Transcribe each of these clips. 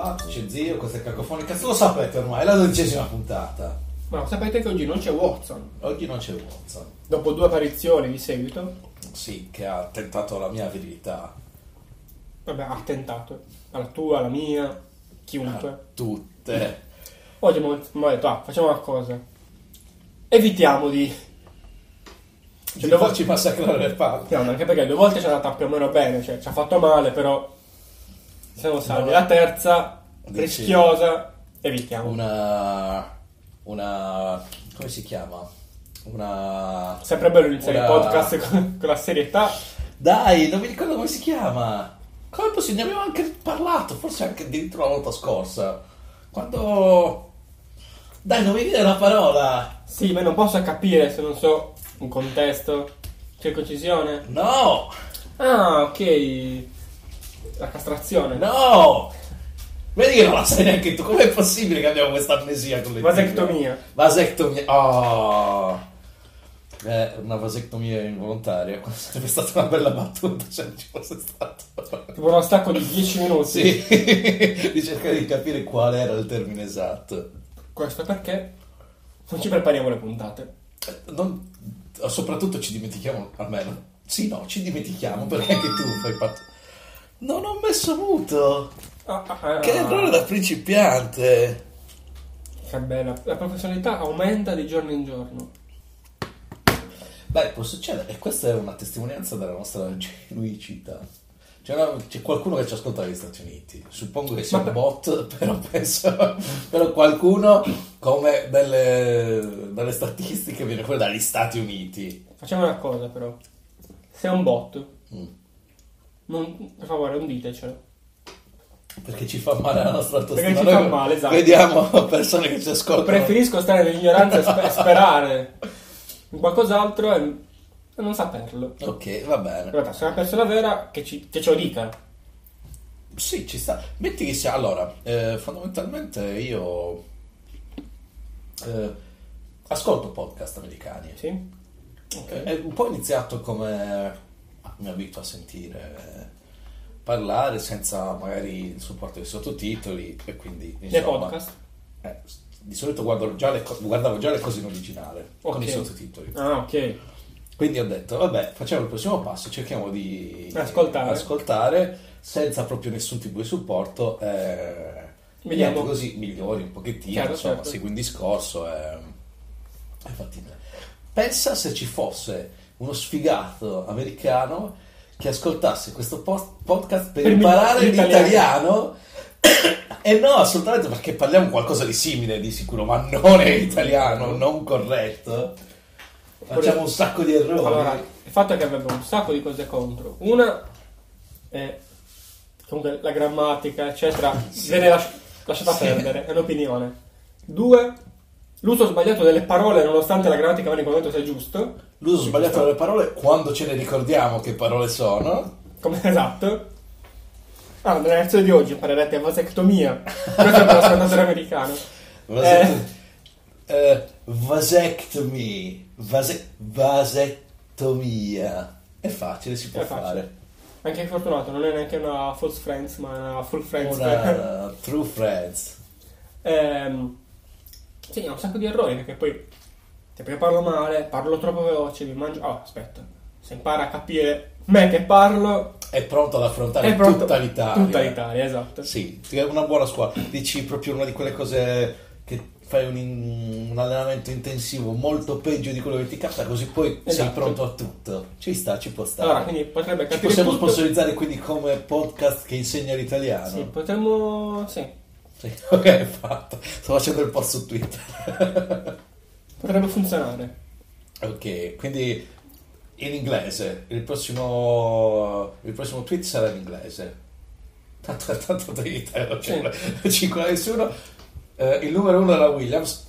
fatto, c'è zio, questa è cacofonica, lo sapete ormai, è la dodicesima puntata. Ma sapete che oggi non c'è Watson? Oggi non c'è Watson. Dopo due apparizioni di seguito, Sì, che ha tentato la mia virilità. vabbè, ha tentato. Alla tua, alla mia, chiunque. A tutte. Oggi abbiamo detto, ah, facciamo una cosa. Evitiamo di... Ci due farci massacrare le palle. No, anche perché due volte ci è andata più o meno bene, cioè ci ha fatto male, però siamo salvi. La terza, Dici- rischiosa, evitiamo. Una... Una... come si chiama? Una... Sempre bello iniziare Una- il podcast con, con la serietà. Dai, non mi ricordo come si chiama. Come possibile? Ne abbiamo anche parlato, forse anche addirittura la volta scorsa. Quando... Dai, non mi viene la parola. Sì, ma non posso capire se non so un contesto, circoncisione. No! Ah, ok. La castrazione. No! Vedi che non la sai neanche tu. Com'è possibile che abbiamo questa amnesia collettiva? Vasectomia. Vasectomia. Oh. Eh, una vasectomia involontaria. Sarebbe stata una bella battuta se non ci fosse stato. Tipo uno stacco di 10 minuti. Sì, di cercare di capire qual era il termine esatto. Questo perché non ci prepariamo le puntate. Non- soprattutto ci dimentichiamo, almeno. Sì, no, ci dimentichiamo perché anche tu fai parte. Non ho messo muto. Ah, ah, ah. Che errore da principiante. Che bella. La professionalità aumenta di giorno in giorno. Beh, può succedere, e questa è una testimonianza della nostra genuicità. C'è, una- c'è qualcuno che ci ascolta dagli Stati Uniti, suppongo che sia un bot, però penso, però qualcuno come dalle, dalle statistiche viene fuori dagli Stati Uniti. Facciamo una cosa però. Se è un bot, Mm. Non- per favore non ditecelo. Perché ci fa male la nostra Perché autostima. ci fa male, esatto. Vediamo persone che ci ascoltano. Preferisco stare nell'ignoranza e spe- sperare in qualcos'altro e, non saperlo. Ok, va bene. Realtà, se è una persona vera che, ci, che ce lo dica. Sì, ci sta. Metti che sia. Allora, eh, fondamentalmente io eh, ascolto podcast americani. Sì? Ok. È un po' iniziato come mi abituo a sentire eh, parlare senza magari il supporto dei sottotitoli e quindi Nei podcast? eh, di solito già le guardavo già le cose in originale con Ok. i sottotitoli. Ah, ok. Quindi ho detto, vabbè, facciamo il prossimo passo, cerchiamo di Ascoltare. ascoltare senza proprio nessun tipo di supporto. Eh, Vediamo. così migliori un pochettino, Chiaro, insomma, certo. segui un discorso e, e fatti bene. Pensa se ci fosse uno sfigato americano che ascoltasse questo post- podcast per Per imparare l'italiano. E no, assolutamente perché parliamo qualcosa di simile di sicuro, ma non è italiano, non corretto. Facciamo un sacco di errori. Allora, il fatto è che avrebbe un sacco di cose contro. Una è comunque la grammatica, eccetera, viene lasci- lasciata Sì. perdere, è un'opinione. Due, l'uso sbagliato delle parole nonostante la grammatica venga commento sia giusto. L'uso sbagliato delle parole quando ce ne ricordiamo che parole sono. Come esatto. Ah, nella lezione di oggi imparerete vasectomia. Questo è per lo ascoltatore americano. Vasect- eh, vasectomy. Vase- vasectomia. È facile, si può facile. fare. Anche fortunato, non è neanche una false friends, ma una full friends. Una true friends. Ehm, sì, ha un sacco di errori perché poi tipo io parlo male, parlo troppo veloce, mi mangio. Oh, aspetta. Se impara a capire me che parlo, È pronto ad affrontare pronto. tutta l'Italia. Tutta l'Italia, esatto. Sì, è una buona scuola. Dici proprio una di quelle cose che fai un, in- un allenamento intensivo molto peggio di quello che ti capita, così poi sei Esatto. pronto a tutto. Ci sta, ci può stare. Allora, quindi potrebbe ci possiamo tutto. sponsorizzare quindi come podcast che insegna l'italiano. Sì, potremmo. Sì, Sì, ok, fatto. Sto facendo il post su Twitter. potrebbe funzionare. ok, quindi in inglese. Il prossimo, il prossimo tweet sarà in inglese. Tanto, tanto in Italia non c'è non ci incola nessuno. Eh, il numero uno era Williams.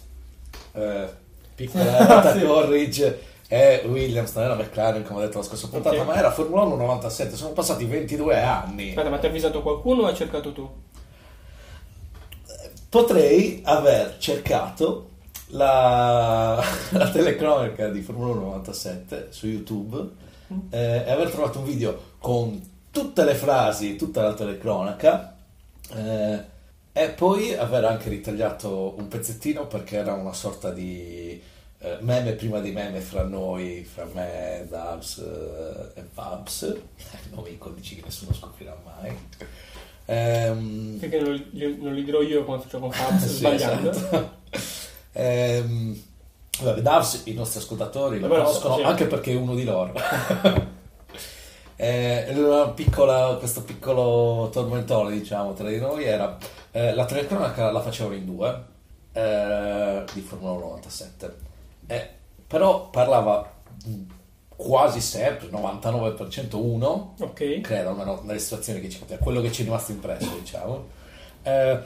Eh, piccola data Sì. corrige. È Williams, non era McLaren come ho detto la scorsa puntata, Ok. ma era Formula 1 97. Sono passati 22 anni. Aspetta, ma ti ha avvisato qualcuno o hai cercato tu? Potrei aver cercato la, la telecronaca di Formula 1 97 su YouTube eh, e aver trovato un video con tutte le frasi, tutta la telecronaca, eh, E poi aver anche ritagliato un pezzettino perché era una sorta di eh, meme prima di meme fra noi, fra me, Dabs eh, e Babs, nomi in codici che nessuno scoprirà mai. Ehm, Perché non li, non li dirò io come faccio con Fabs, sì, sbagliando. esatto. Ehm, vabbè, Davs i nostri ascoltatori lo conoscono sì. anche perché è uno di loro. Eh, una piccola- questo piccolo tormentone, diciamo, tra di noi era eh, la telecronaca la facevano in due eh, di Formula 1 97, Eh, però parlava quasi sempre, 99% uno, Ok. credo, almeno nelle situazioni che ci capita, quello che ci è rimasto impresso, diciamo. Eh,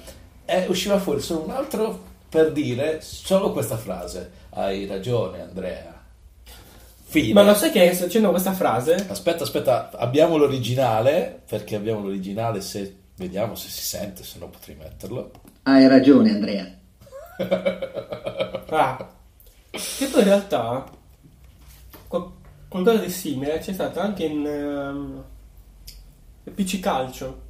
e usciva fuori solo un altro per dire solo questa frase: Hai ragione, Andrea. Fine. Ma lo sai che sto dicendo questa frase? Aspetta, aspetta, abbiamo l'originale, perché abbiamo l'originale, se vediamo se si sente, se no potrei metterlo. Hai ragione, Andrea. Ah. Che poi in realtà qualcosa di simile c'è stato anche in ehm, PC Calcio.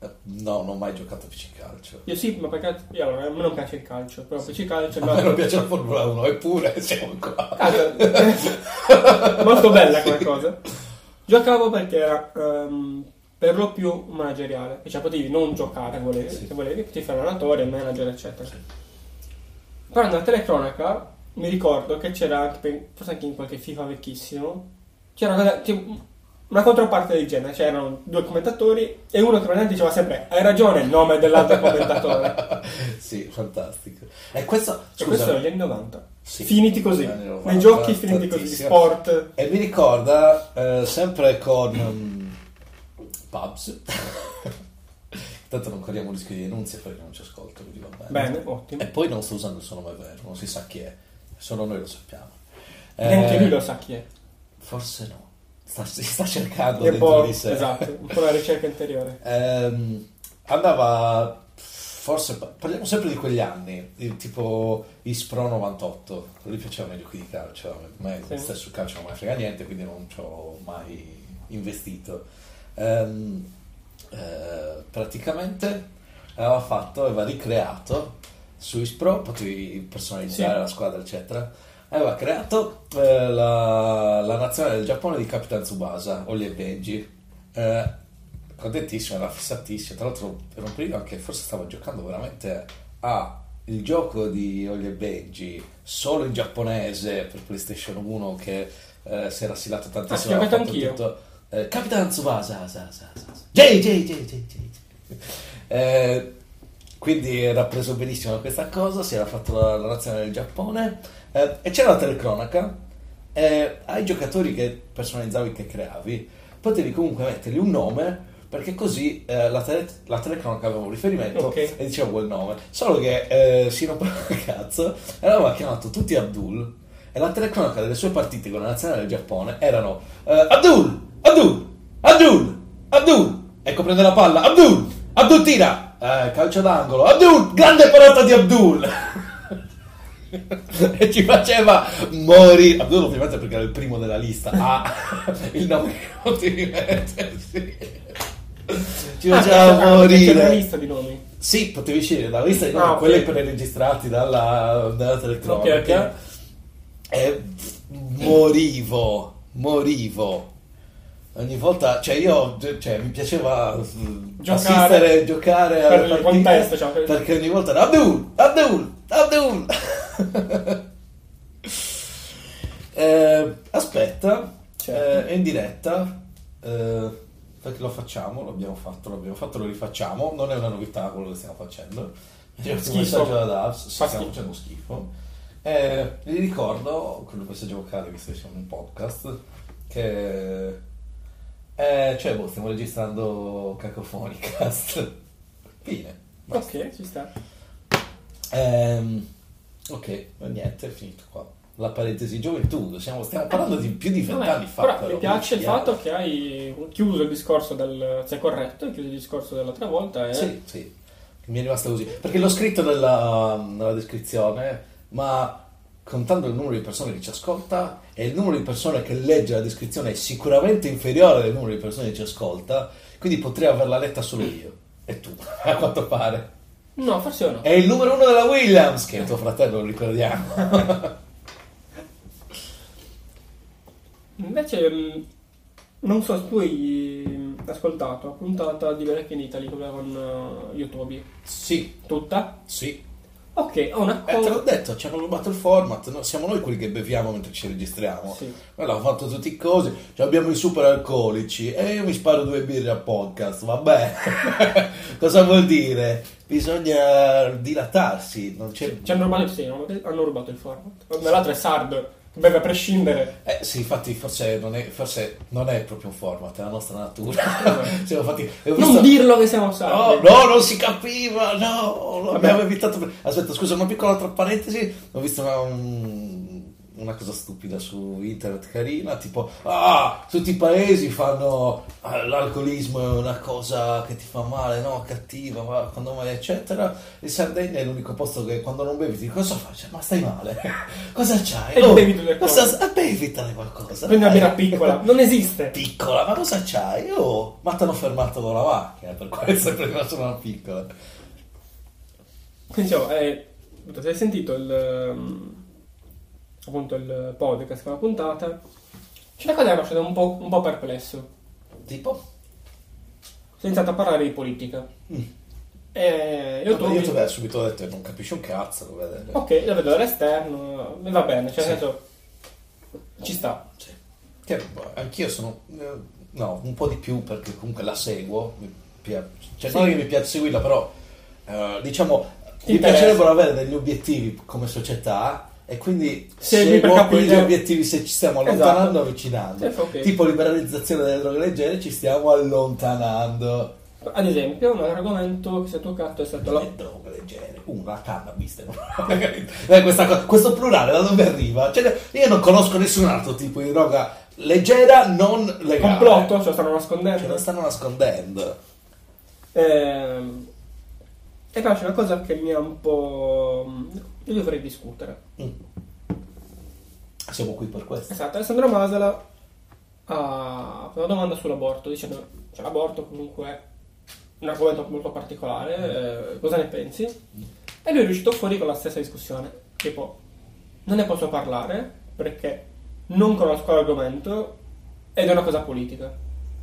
Eh, No, non ho mai giocato a PC calcio. Io sì, ma perché io, allora, a me non piace il calcio, però PC Calcio A me non piace la Formula 1, eppure siamo qua. Ah, molto bella come cosa. Giocavo perché era ehm, per lo più manageriale, cioè potevi non giocare volevi, Sì. se volevi, potevi fare allenatore, manager, eccetera. Però nella telecronaca mi ricordo che c'era anche, forse anche in qualche FIFA vecchissimo, c'era una, una controparte del genere, c'erano due commentatori e uno che praticamente diceva sempre hai ragione il nome dell'altro commentatore. sì, fantastico. E questo, E questo scusa, negli anni 90. Sì. Finiti così, Negli anni 90, nei giochi finiti così, sport. E mi ricorda eh, sempre con um, Pubs. Tanto non corriamo rischio di denunzia perché non ci ascolta, quindi va bene. Bene, ottimo. E poi non sto usando il suo nome vero, non si sa chi è, solo noi lo sappiamo. Neanche Eh, lui lo sa chi è. Forse no, sta, si sta cercando un dentro po', di sé. esatto, un po' la ricerca interiore. Ehm, andava, forse, parliamo sempre di quegli anni, tipo Ispro 98, non gli piacevano i giochi di calcio, a me Sì. stesso calcio non mi frega niente, quindi non ci ho mai investito. Ehm, eh, praticamente aveva fatto, aveva ricreato su Ispro, potevi personalizzare Sì. la squadra, eccetera. Aveva creato eh, la, la nazionale del Giappone di Capitan Tsubasa, Oli e Benji. Eh, contentissimo, era fissatissimo. Tra l'altro, era un periodo anche forse stavo giocando veramente a il gioco di Oli e Benji solo in giapponese per PlayStation 1 che eh, si era silato tantissimo. Ah, fatto anch'io. tutto- eh, Capitan Tsubasa, sa, sa, sa, sa. J, J, J, J, J. Eh, quindi era preso benissimo da questa cosa, si era fatto la, la nazionale del Giappone. Eh, e c'era la telecronaca. eh, ai giocatori che personalizzavi, che creavi, potevi comunque mettergli un nome perché così eh, la, tele- la telecronaca aveva un riferimento Ok. e diceva quel nome. Solo che eh, si rompeva il cazzo e aveva chiamato tutti Abdul e la telecronaca delle sue partite con la nazionale del Giappone erano eh, Abdul, Abdul, Abdul, Abdul, ecco prende la palla, Abdul, Abdul tira, eh, calcio d'angolo, Abdul, grande parata di Abdul. e ci faceva morire Abdul ovviamente perché era il primo della lista ha il nome che potevi mettersi ci Ah, faceva c'era- c'era una morire lista di nomi. sì, potevi scegliere dalla lista di nomi Ah, ok. quelli preregistrati dalla, dalla telecronaca Ok, ok. e morivo, morivo. Ogni volta, cioè io, cioè, mi piaceva Giocare. assistere, giocare Per il contesto, cioè, per- perché ogni volta era Abdul, Abdul, Abdul. Eh, aspetta, Certo. eh, è in diretta, eh, perché lo facciamo, l'abbiamo fatto, l'abbiamo fatto, lo rifacciamo, non è una novità quello che stiamo facendo. C'è un Schifo. messaggio da Davs, stiamo facendo schifo. Eh, vi ricordo, quello che messaggio vocale, visto che siamo un podcast, che... Eh, cioè, boh, stiamo registrando Cacofonicast. Fine. Basta. Ok, ci sta. Ehm, ok, niente, è finito qua. La parentesi gioventù, stiamo, stiamo parlando di più di vent'anni fa. però però, mi piace il fatto che hai chiuso il discorso del... sei corretto, hai chiuso il discorso dell'altra volta e... Sì, sì, mi è rimasta così. Perché l'ho scritto nella, nella descrizione, ma contando il numero di persone che ci ascolta e il numero di persone che legge la descrizione è sicuramente inferiore al numero di persone che ci ascolta, quindi potrei averla letta solo io e tu, a quanto pare. No, forse no. È il numero uno della Williams, che è tuo fratello, lo ricordiamo. Invece, mh, non so se tu hai ascoltato la puntata di Black in Italy quella con uh, YouTube. sì, Tutta? sì. Ok, ho una Eh, te l'ho cosa. detto, ci hanno rubato il format, no? siamo noi quelli che beviamo mentre ci registriamo. Sì. Noi abbiamo fatto tutti i cosi, cioè abbiamo i super alcolici e io mi sparo due birre al podcast, vabbè. Cosa vuol dire? Bisogna dilatarsi, non c'è... Ci hanno rubato, sì, hanno hanno rubato il format. L'altro è Sardo, beve a prescindere. Eh sì, infatti forse non è, forse non è proprio un format, è la nostra natura. Siamo fatti... Non visto- dirlo che siamo No, sardi. no, non si capiva, no, lo abbiamo evitato. per- Aspetta, scusa, una piccola tra parentesi. Ho visto una, un- una cosa stupida su internet carina, tipo, ah, tutti i paesi fanno ah, l'alcolismo è una cosa che ti fa male, no, cattiva, ma quando mai, eccetera. In Sardegna è l'unico posto che quando non bevi ti dico, cosa fai? Cioè, ma stai male? cosa c'hai? E bevi tutte le cosa, ah, bevitene qualcosa. Prendi una birra piccola, non esiste. Piccola, ma cosa c'hai? Oh, ma ti hanno fermato con la macchina, per questo prima solo una piccola. Quindi, diciamo, eh, hai sentito il, ehm, appunto il podcast con la puntata, c'è una cosa che mi ha lasciato un po', un po' perplesso. Tipo? È iniziato a parlare di politica. Mm. E Io, io, ti avevo subito detto non capisci un cazzo, lo vedere. Ok, lo vedo dall'esterno, va bene, cioè Sì. senso, ci sta. Sì. Che, boh, anch'io sono... eh, no, un po' di più perché comunque la seguo. Mi piace, cioè, Sì. non che mi piace seguirla, però eh, diciamo Ti mi interessa. piacerebbero avere degli obiettivi come società e quindi Segui per capire. obiettivi se ci stiamo Esatto. allontanando o avvicinando. Sì, ok. Tipo liberalizzazione delle droghe leggere ci stiamo allontanando. Ad esempio, un argomento che si è toccato è stato la... Le droghe leggere, una cannabis. Eh, cosa- questo plurale da dove arriva? Cioè, io non conosco nessun altro tipo di droga leggera non legale. complotto, cioè stanno Che nascondendo. lo stanno nascondendo. Ehm, E poi c'è una cosa che mi ha un po'... Io dovrei discutere. Mm. Siamo qui per questo. Esatto, Alessandro Masala ha una domanda sull'aborto, dicendo cioè, l'aborto comunque è un argomento molto particolare, eh, cosa ne pensi? E lui è riuscito fuori con la stessa discussione, tipo non ne posso parlare perché non conosco l'argomento ed è una cosa politica.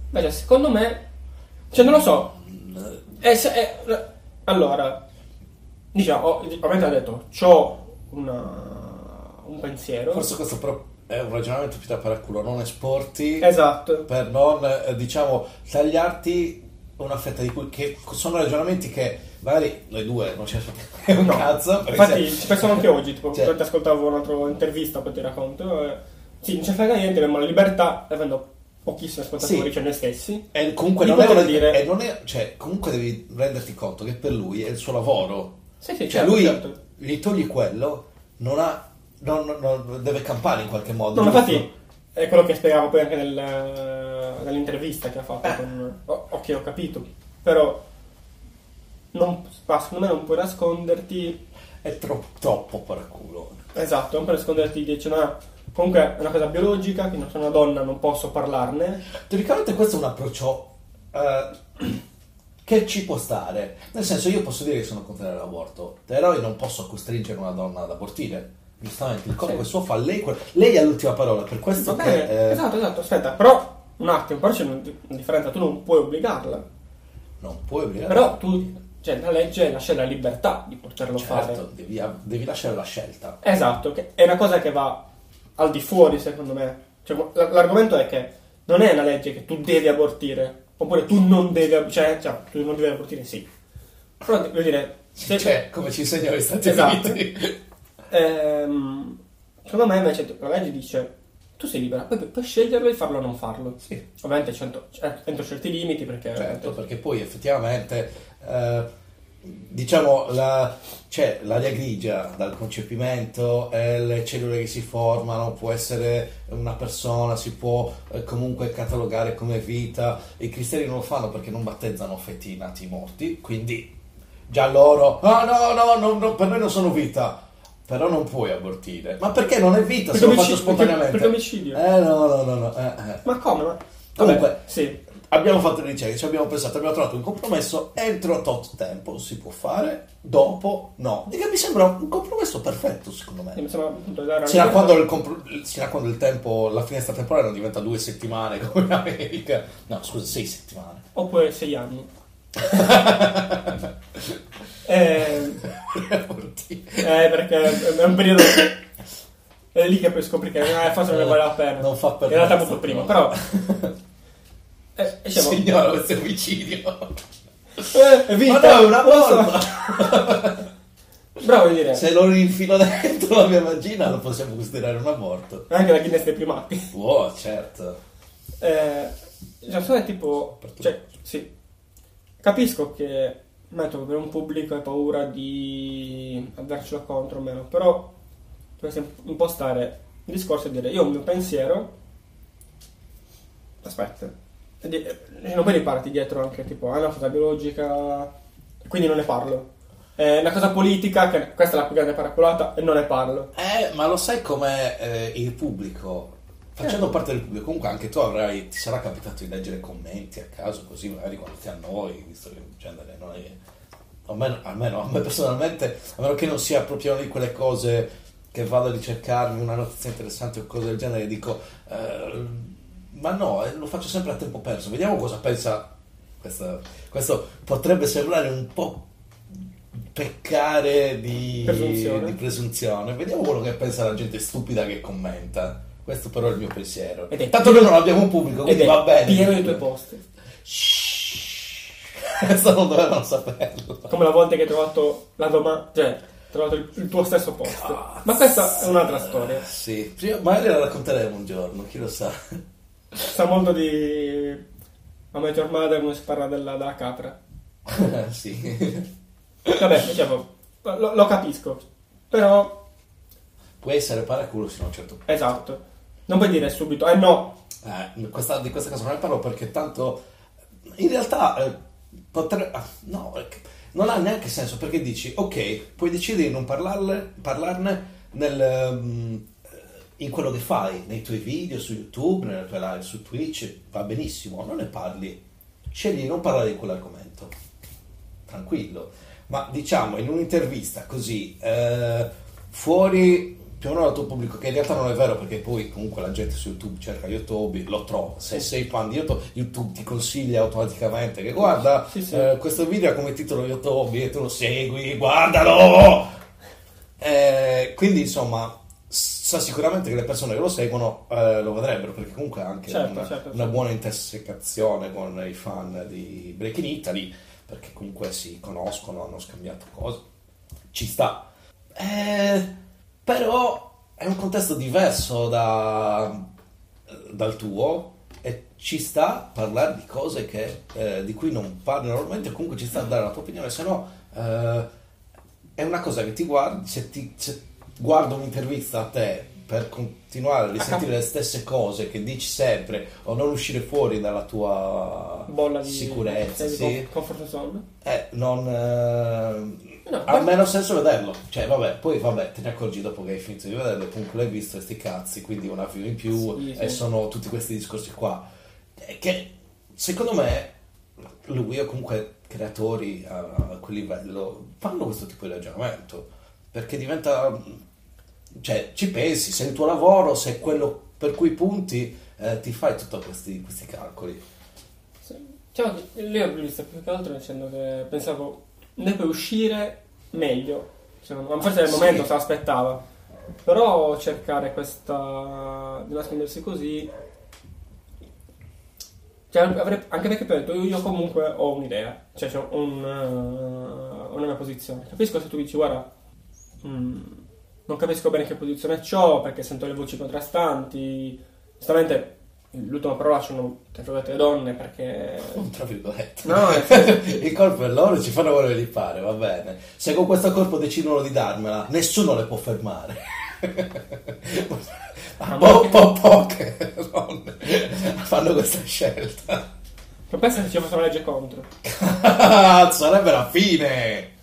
Invece secondo me, cioè non lo so, è se- è- allora, diciamo, ovviamente ha detto, ho un pensiero. Forse questo però è un ragionamento più da paraculo, non esporti Esatto. per non, eh, diciamo, tagliarti una fetta di cui che sono ragionamenti che magari noi due non ci ascoltiamo un No. cazzo. Infatti se- ci pensavo anche oggi, tipo, Cioè- mentre ascoltavo un'altra intervista, poi ti racconto. eh, sì, non c'è frega niente, abbiamo la libertà, avendo pochissimi ascoltatori, Sì. cioè noi stessi. E comunque non è, dire- e non è- cioè, comunque devi renderti conto che per lui è il suo lavoro. Sì, sì, Cioè, certo, lui certo. gli togli quello, non ha. non- non- deve campare in qualche modo. No, infatti è quello che spiegavo poi anche nel- nell'intervista che ha fatto Eh. con... ok, ho capito, però non, secondo me non puoi nasconderti... È troppo, troppo paraculo. Esatto, non puoi nasconderti dicendo, ah, comunque è una cosa biologica, quindi sono una donna, non posso parlarne. Teoricamente questo è un approccio eh, che ci può stare. Nel senso, io posso dire che sono contrario all'aborto, però io non posso costringere una donna ad abortire. Giustamente, il corpo Sì. suo, fa lei, lei ha l'ultima parola, per questo Va che... eh, esatto, esatto, aspetta, però un attimo, però c'è una differenza, tu non puoi obbligarla. Non puoi obbligare. Però tu, cioè la legge lascia la libertà di poterlo certo, fare. devi, devi lasciare la scelta. Esatto, è una cosa che va al di fuori secondo me. Cioè, l'argomento è che non è una legge che tu devi abortire, oppure tu non devi, cioè, cioè, tu non devi abortire, sì. Però voglio dire, se- Cioè, come ci insegnano gli Stati Esatto. Uniti. ehm, secondo me invece la legge dice tu sei libera, poi puoi sceglierlo e farlo o non farlo. Sì, Ovviamente cento- cioè, entro certi limiti perché... certo, perché poi effettivamente, eh, diciamo, la, c'è l'aria grigia dal concepimento e le cellule che si formano, può essere una persona, si può eh, comunque catalogare come vita. I cristiani non lo fanno perché non battezzano feti nati morti, quindi già loro, ah no, no, no, no, per noi non sono vita. Però non puoi abortire. Ma perché non è vita se Perché lo faccio spontaneamente? perché- perché omicidio. Eh no, no, no, no. eh, eh. Ma come? Ma... Comunque, Vabbè, sì. Abbiamo fatto le ricerche, ci abbiamo pensato, abbiamo trovato un compromesso entro tot tempo, si può fare, dopo no. E che mi sembra un compromesso perfetto, secondo me. Mi sembra Sino a una- quando, il, compro- sino a quando il tempo, la finestra temporale non diventa due settimane come in America. No, scusa, sei settimane. Oppure sei anni. eh, eh, perché è un periodo è lì che poi scopri che eh, forse non ne vale la pena Non fa per in realtà molto prima però. eh, diciamo, Signora, questo è omicidio. eh, è vita Ma no, è una so. bomba. bravo a dire Se lo rinfilo dentro la mia vagina lo possiamo considerare un aborto. anche la Guinness dei primati Wow, certo. eh, cioè, sono tipo cioè, sì capisco che metto per un pubblico hai paura di andarcelo contro o meno però dovresti impostare il discorso e dire io ho un mio pensiero aspetta e di- e non puoi riparti dietro anche tipo ah, è una cosa biologica quindi non ne parlo è una cosa politica che questa è la più grande paraculata e non ne parlo Eh, ma lo sai com'è eh, il pubblico? Facendo parte del pubblico, comunque anche tu avrai, ti sarà capitato di leggere commenti a caso, così magari quando ti annoi, visto che in genere non è... Almeno, almeno a me personalmente, a meno che non sia proprio una di quelle cose che vado a ricercarmi, una notizia interessante o cose del genere, dico, eh, ma no, eh, lo faccio sempre a tempo perso, vediamo cosa pensa questo, questo potrebbe sembrare un po' peccare di Presunzione. di presunzione. Vediamo quello che pensa la gente stupida che commenta. Questo però è il mio pensiero. Ed è Tanto noi non abbiamo un pubblico, quindi va bene. pieno di tuoi post Shhh. Questo non dovevano saperlo. come la volta che hai trovato la domanda cioè trovato il, il tuo stesso post ma questa è un'altra storia Sì, prima- magari la racconteremo un giorno, chi lo sa. Sa molto di a Your Mother come si parla della, della capra sì. vabbè diciamo lo, lo capisco però Puoi essere paraculo fino a un certo punto. esatto non puoi dire subito eh no Eh, questa- di questa cosa non ne parlo perché tanto in realtà eh, potre- ah, no, che non ha neanche senso perché dici ok puoi decidere di non parlarle, parlarne nel, ehm, in quello che fai nei tuoi video su YouTube nelle tue live su Twitch va benissimo non ne parli scegli di non parlare di quell'argomento. Tranquillo. Ma diciamo in un'intervista così eh, fuori più o meno dal tuo pubblico che in realtà non è vero perché poi comunque la gente su YouTube cerca YouTube lo trova. Se sei fan di YouTube YouTube ti consiglia automaticamente che guarda Sì, sì. eh, questo video ha come titolo YouTube e tu lo segui guardalo! Eh, quindi insomma sa sicuramente che le persone che lo seguono eh, lo vedrebbero perché comunque ha anche Certo, una, certo, una buona intersecazione con i fan di Breaking Italy perché comunque si conoscono, hanno scambiato cose, ci sta. Eh, però è un contesto diverso da- dal tuo e ci sta parlare di cose che, eh, di cui non parli normalmente, comunque ci sta a dare la tua opinione, se no eh, è una cosa che ti guardi, se, ti, se guardo un'intervista a te per continuare a risentire le stesse cose che dici sempre o non uscire fuori dalla tua bolla di sicurezza, di sì. comfort zone Eh, non... eh, No, ha guarda- meno senso vederlo. Cioè, vabbè, poi vabbè, te ne accorgi dopo che hai finito di vederlo, comunque l'hai visto e sti cazzi, quindi una view in più Sì, e sì. sono tutti questi discorsi qua. Eh, Che secondo me lui o comunque creatori a, a quel livello fanno questo tipo di ragionamento perché diventa cioè ci pensi se il tuo lavoro se è quello per cui punti eh, ti fai tutti questi, questi calcoli. Cioè, lì ho visto più che altro dicendo che pensavo ne puoi uscire meglio. Me. Forse nel Sì. momento se l'aspettava. Però cercare questa. di nascondersi così. Cioè, avrei- anche perché ho detto, io, comunque ho un'idea, cioè c'ho un, eh, una mia posizione. Capisco se tu dici, guarda, mm, non capisco bene che posizione ho perché sento le voci contrastanti. Giustamente l'ultima parola sono tra virgolette le donne perché tra virgolette. No, il corpo è loro ci fanno quello che gli pare va bene. Se con questo corpo decidono di darmela nessuno le può fermare. Ah, po- po- poche donne fanno questa scelta. Ma pensa se ci fosse una legge contro. sarebbe la fine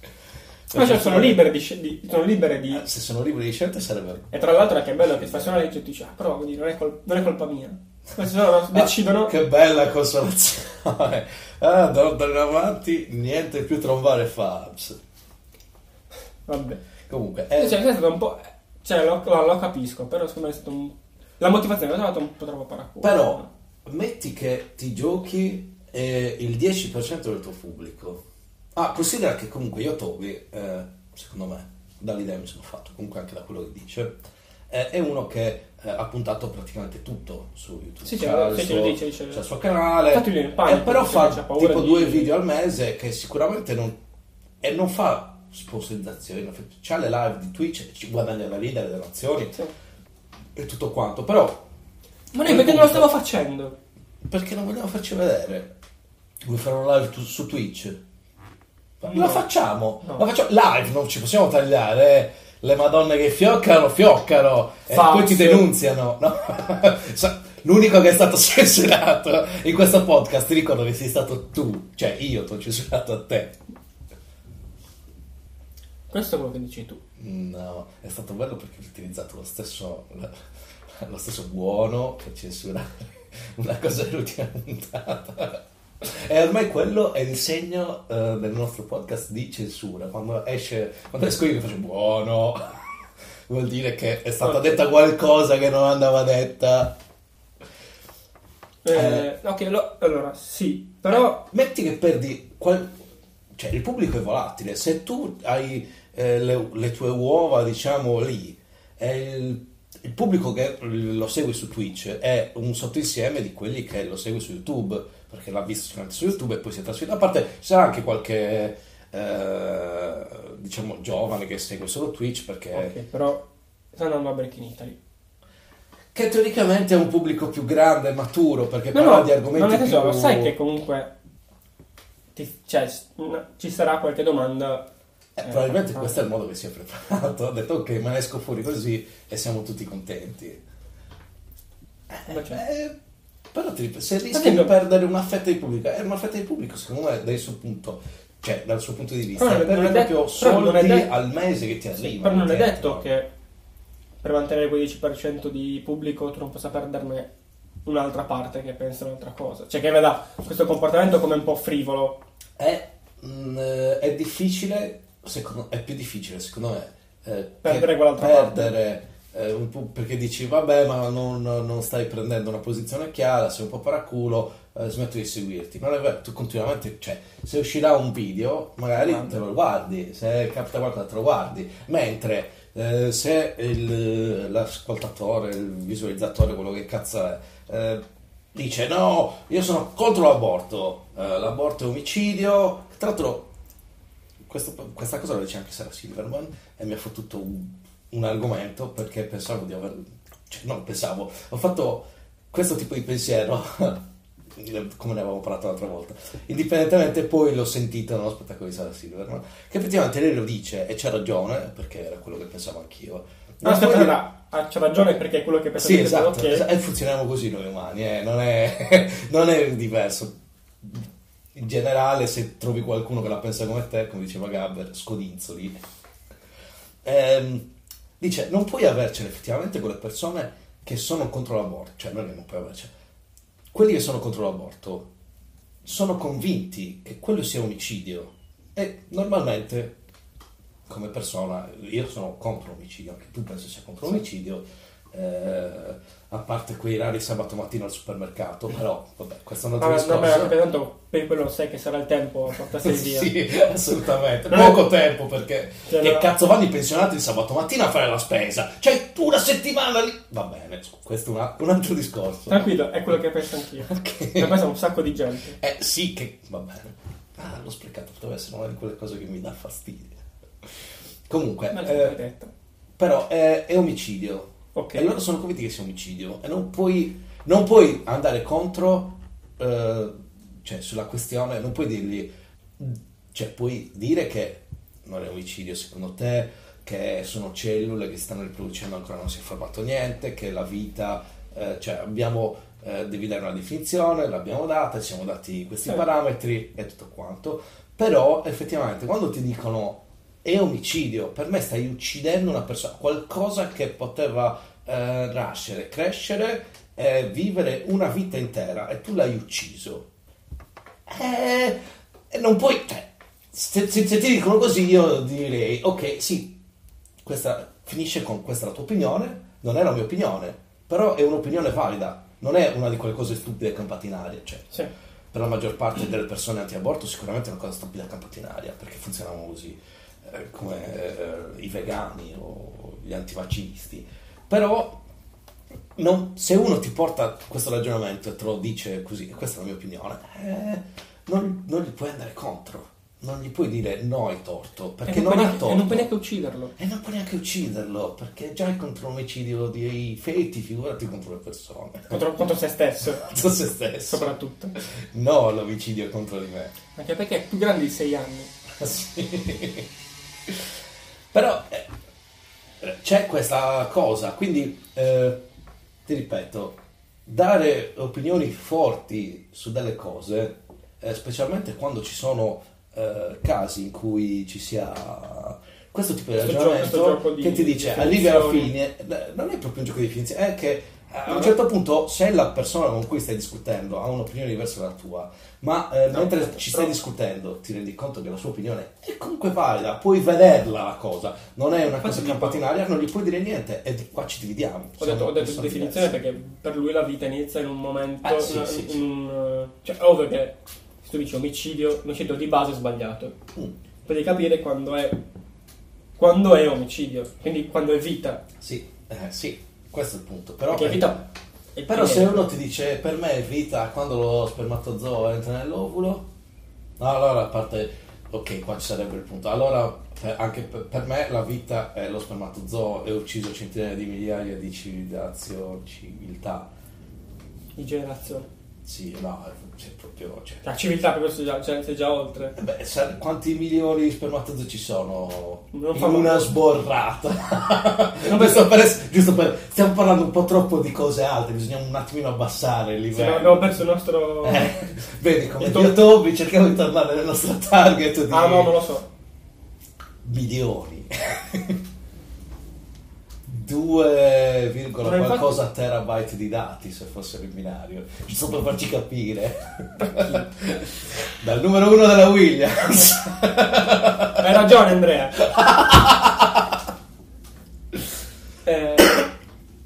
Ma cioè, sono libere di, di- sono libere di... Eh, se sono liberi di scelte sarebbe E tra l'altro è che è bello che fai una legge e tu dici, ah, però quindi non è, col- non è colpa mia. Questi loro decidono. Ah, che bella consolazione. Ah, da da in avanti niente più trombare Fabs. Vabbè. Comunque, Eh, eh, Cioè, è stato un po'. Cioè, lo, lo- lo capisco, però secondo me è stato un. La motivazione l'ho trovato un po' troppo paraculo. però metti che ti giochi eh, il 10% del tuo pubblico. Ah, considera che comunque io Toby, eh, secondo me, dall'idea mi sono fatto, comunque anche da quello che dice, eh, è uno che eh, ha puntato praticamente tutto su YouTube. Sì, sì, C'ha il suo- dice, c'ha il suo canale, in panico, eh, però fa tipo di- due video al mese che sicuramente non... non fa sponsorizzazioni, c'ha le live di Twitch, ci guadagna la vita, le donazioni Sì. e tutto quanto, però Ma noi perché non lo stavo facendo? perché non vogliamo farci vedere? Vuoi fare un live tu- su Twitch? No. La facciamo, No. la facciamo live, non ci possiamo tagliare. eh. Le madonne che fioccano, fioccano e Falso. poi ti denunziano. no? L'unico che è stato censurato in questo podcast, ti ricordo che sei stato tu, cioè io ti ho censurato a te. Questo è quello che dici tu. No, è stato bello perché ho utilizzato lo stesso, lo stesso buono per censurare una cosa dell'ultima puntata. E ormai quello è il segno eh, del nostro podcast di censura. Quando esce, quando esco io che faccio buono, vuol dire che è stata Ok. detta qualcosa che non andava detta. Eh, Eh. ok, lo- allora, sì, però... Metti che perdi. qual- cioè, il pubblico è volatile. Se tu hai eh, le, le tue uova, diciamo, lì, il, il pubblico che lo segue su Twitch è un sottoinsieme di quelli che lo segue su YouTube, perché l'ha visto su YouTube e poi si è trasferito. A parte, ci sarà anche qualche. eh, diciamo giovane che segue solo Twitch perché Ok, però sta andando a Break in Italy. che teoricamente è un pubblico più grande e maturo perché No, parla no, di argomenti non è tesoro, più sai che comunque ti- cioè, ci sarà qualche domanda. Eh, eh, probabilmente ah. questo è il modo che si è preparato. Ha detto ok, me ne esco fuori così e siamo tutti contenti. Cioè, Eh, però ti se rischi di perdere una fetta di pubblico, è una fetta di pubblico secondo me dal suo punto, cioè dal suo punto di vista, Però non- non è proprio è soldi detto- al mese che ti sì, arrivano. però non è dentro. detto che per mantenere quel 10% di pubblico tu non possa perderne un'altra parte che pensa un'altra cosa. Cioè che veda questo comportamento come un po' frivolo. È, mm, eh, è difficile, secondo, è più difficile secondo me eh, Perdere quell'altra perdere, eh, un po' perché dici vabbè ma non, non stai prendendo una posizione chiara, sei un po' paraculo, eh, smetto di seguirti. Ma tu continuamente, cioè se uscirà un video magari te lo guardi, se capita qualcosa te lo guardi, mentre eh, se il- l'ascoltatore, il visualizzatore, quello che cazzo è, eh, dice no, io sono contro l'aborto, eh, l'aborto è omicidio, tra l'altro questo- questa cosa la dice anche Sarah Silverman e mi ha fottuto un, un argomento perché pensavo di aver, cioè non pensavo, ho fatto questo tipo di pensiero come ne avevamo parlato l'altra volta indipendentemente poi l'ho sentito nello spettacolo di Sarah Silverman che effettivamente lei lo dice e c'ha ragione perché era quello che pensavo anch'io No, Ma aspetta, poi- allora, ah, c'ha ragione perché è quello che penso sì, io, esatto, ok. esatto, e funzioniamo così noi umani, eh, non, è, non è diverso. In generale, se trovi qualcuno che la pensa come te, come diceva Gabber, scodinzoli. Ehm, dice, non puoi avercene effettivamente quelle persone che sono contro l'aborto, cioè non è che non puoi avercene. Quelli che sono contro l'aborto sono convinti che quello sia omicidio. E normalmente come persona, io sono contro l'omicidio, anche tu pensi sia contro l'omicidio, eh, a parte quei rari sabato mattina al supermercato, però vabbè, questo è un altro Vabbè, no, discorso. beh, tanto per quello sai che sarà il tempo a portarsi via. sì, assolutamente. Poco tempo perché Cioè, che no. cazzo vanno i pensionati il sabato mattina a fare la spesa? Cioè, una settimana lì. Va bene, questo è una- un altro discorso. Tranquillo, è quello che penso anch'io. Ok. Ne pensa un sacco di gente. Eh sì che va bene. Ah, l'ho sprecato, poteva essere una di quelle cose che mi dà fastidio. Comunque, Ma eh, detto. però è, è omicidio. Ok. E loro sono convinti che sia omicidio. E non puoi, non puoi andare contro, eh, cioè sulla questione, non puoi dirgli, cioè puoi dire che non è omicidio secondo te, che sono cellule che si stanno riproducendo ancora non si è formato niente, che la vita, eh, cioè abbiamo, eh, devi dare una definizione, l'abbiamo data, ci siamo dati questi Sì. parametri e tutto quanto. Però effettivamente quando ti dicono è omicidio, per me stai uccidendo una persona, qualcosa che poteva eh, nascere, crescere è vivere una vita intera e tu l'hai ucciso. Eh, e non puoi... Cioè, se, se- se ti dicono così io direi, ok, sì, questa finisce con questa è la tua opinione, non è la mia opinione, però è un'opinione valida, non è una di quelle cose stupide campate in aria. Cioè, Sì. per la maggior parte delle persone anti-aborto sicuramente è una cosa stupida campata in aria, perché funzionano così, eh, come eh, i vegani o gli antivaccinisti. Però non- se uno ti porta questo ragionamento e te lo dice così, e questa è la mia opinione, eh, non, non gli puoi andare contro, non gli puoi dire no hai torto, perché non, puoi ha neanche, torto. e non puoi neanche ucciderlo. E non puoi neanche ucciderlo, perché già è contro l'omicidio dei feti, figurati contro le persone. Contro, contro se stesso, Contro se stesso. soprattutto. No, l'omicidio contro di me. Anche perché è più grande di 6 anni. Sì. Però eh, c'è questa cosa, quindi eh, ti ripeto, dare opinioni forti su delle cose, eh, specialmente quando ci sono eh, casi in cui ci sia questo tipo di ragionamento gioco di che ti dice arrivi alla fine, eh, non è proprio un gioco di definizione, è che a un certo punto se la persona con cui stai discutendo ha un'opinione diversa dalla tua, ma eh, No, mentre ci stai però- discutendo ti rendi conto che la sua opinione è comunque valida, puoi vederla la cosa, non è una Infatti cosa campata in aria, non gli puoi dire niente e qua ci dividiamo. Ho detto, ho detto definizione diverse. perché per lui la vita inizia in un momento. Ah, sì, in- sì, in un, cioè, è ovvio che se tu dici omicidio, l'omicidio di base è sbagliato. Mm, Devi capire quando è. Quando è omicidio, quindi quando è vita. sì, eh, sì, questo è il punto. Però, Perché vita. È però se uno ti dice per me è vita quando lo spermatozoo entra nell'ovulo, no, allora a parte, ok, qua ci sarebbe il punto. Allora per- anche per, me la vita è lo spermatozoo e ho ucciso centinaia di migliaia di civilizzazioni, civiltà. Di generazione. Sì, no, c'è proprio... Cioè, La civiltà proprio sei già, cioè, sei già oltre. Eh Beh, sa- quanti milioni di spermatozoi ci sono Non in una sborrata? giusto, per, giusto per- stiamo parlando un po' troppo di cose alte, bisogna un attimino abbassare il Sì, livello. no, abbiamo perso il nostro. Eh, vedi come Il to- Tobi cerchiamo di tornare nel nostro target di Ah, no, non lo so. milioni. 2, Ma infatti- qualcosa terabyte di dati se fossero in binario giusto per farci capire dal numero uno della Williams Hai ragione, Andrea. eh,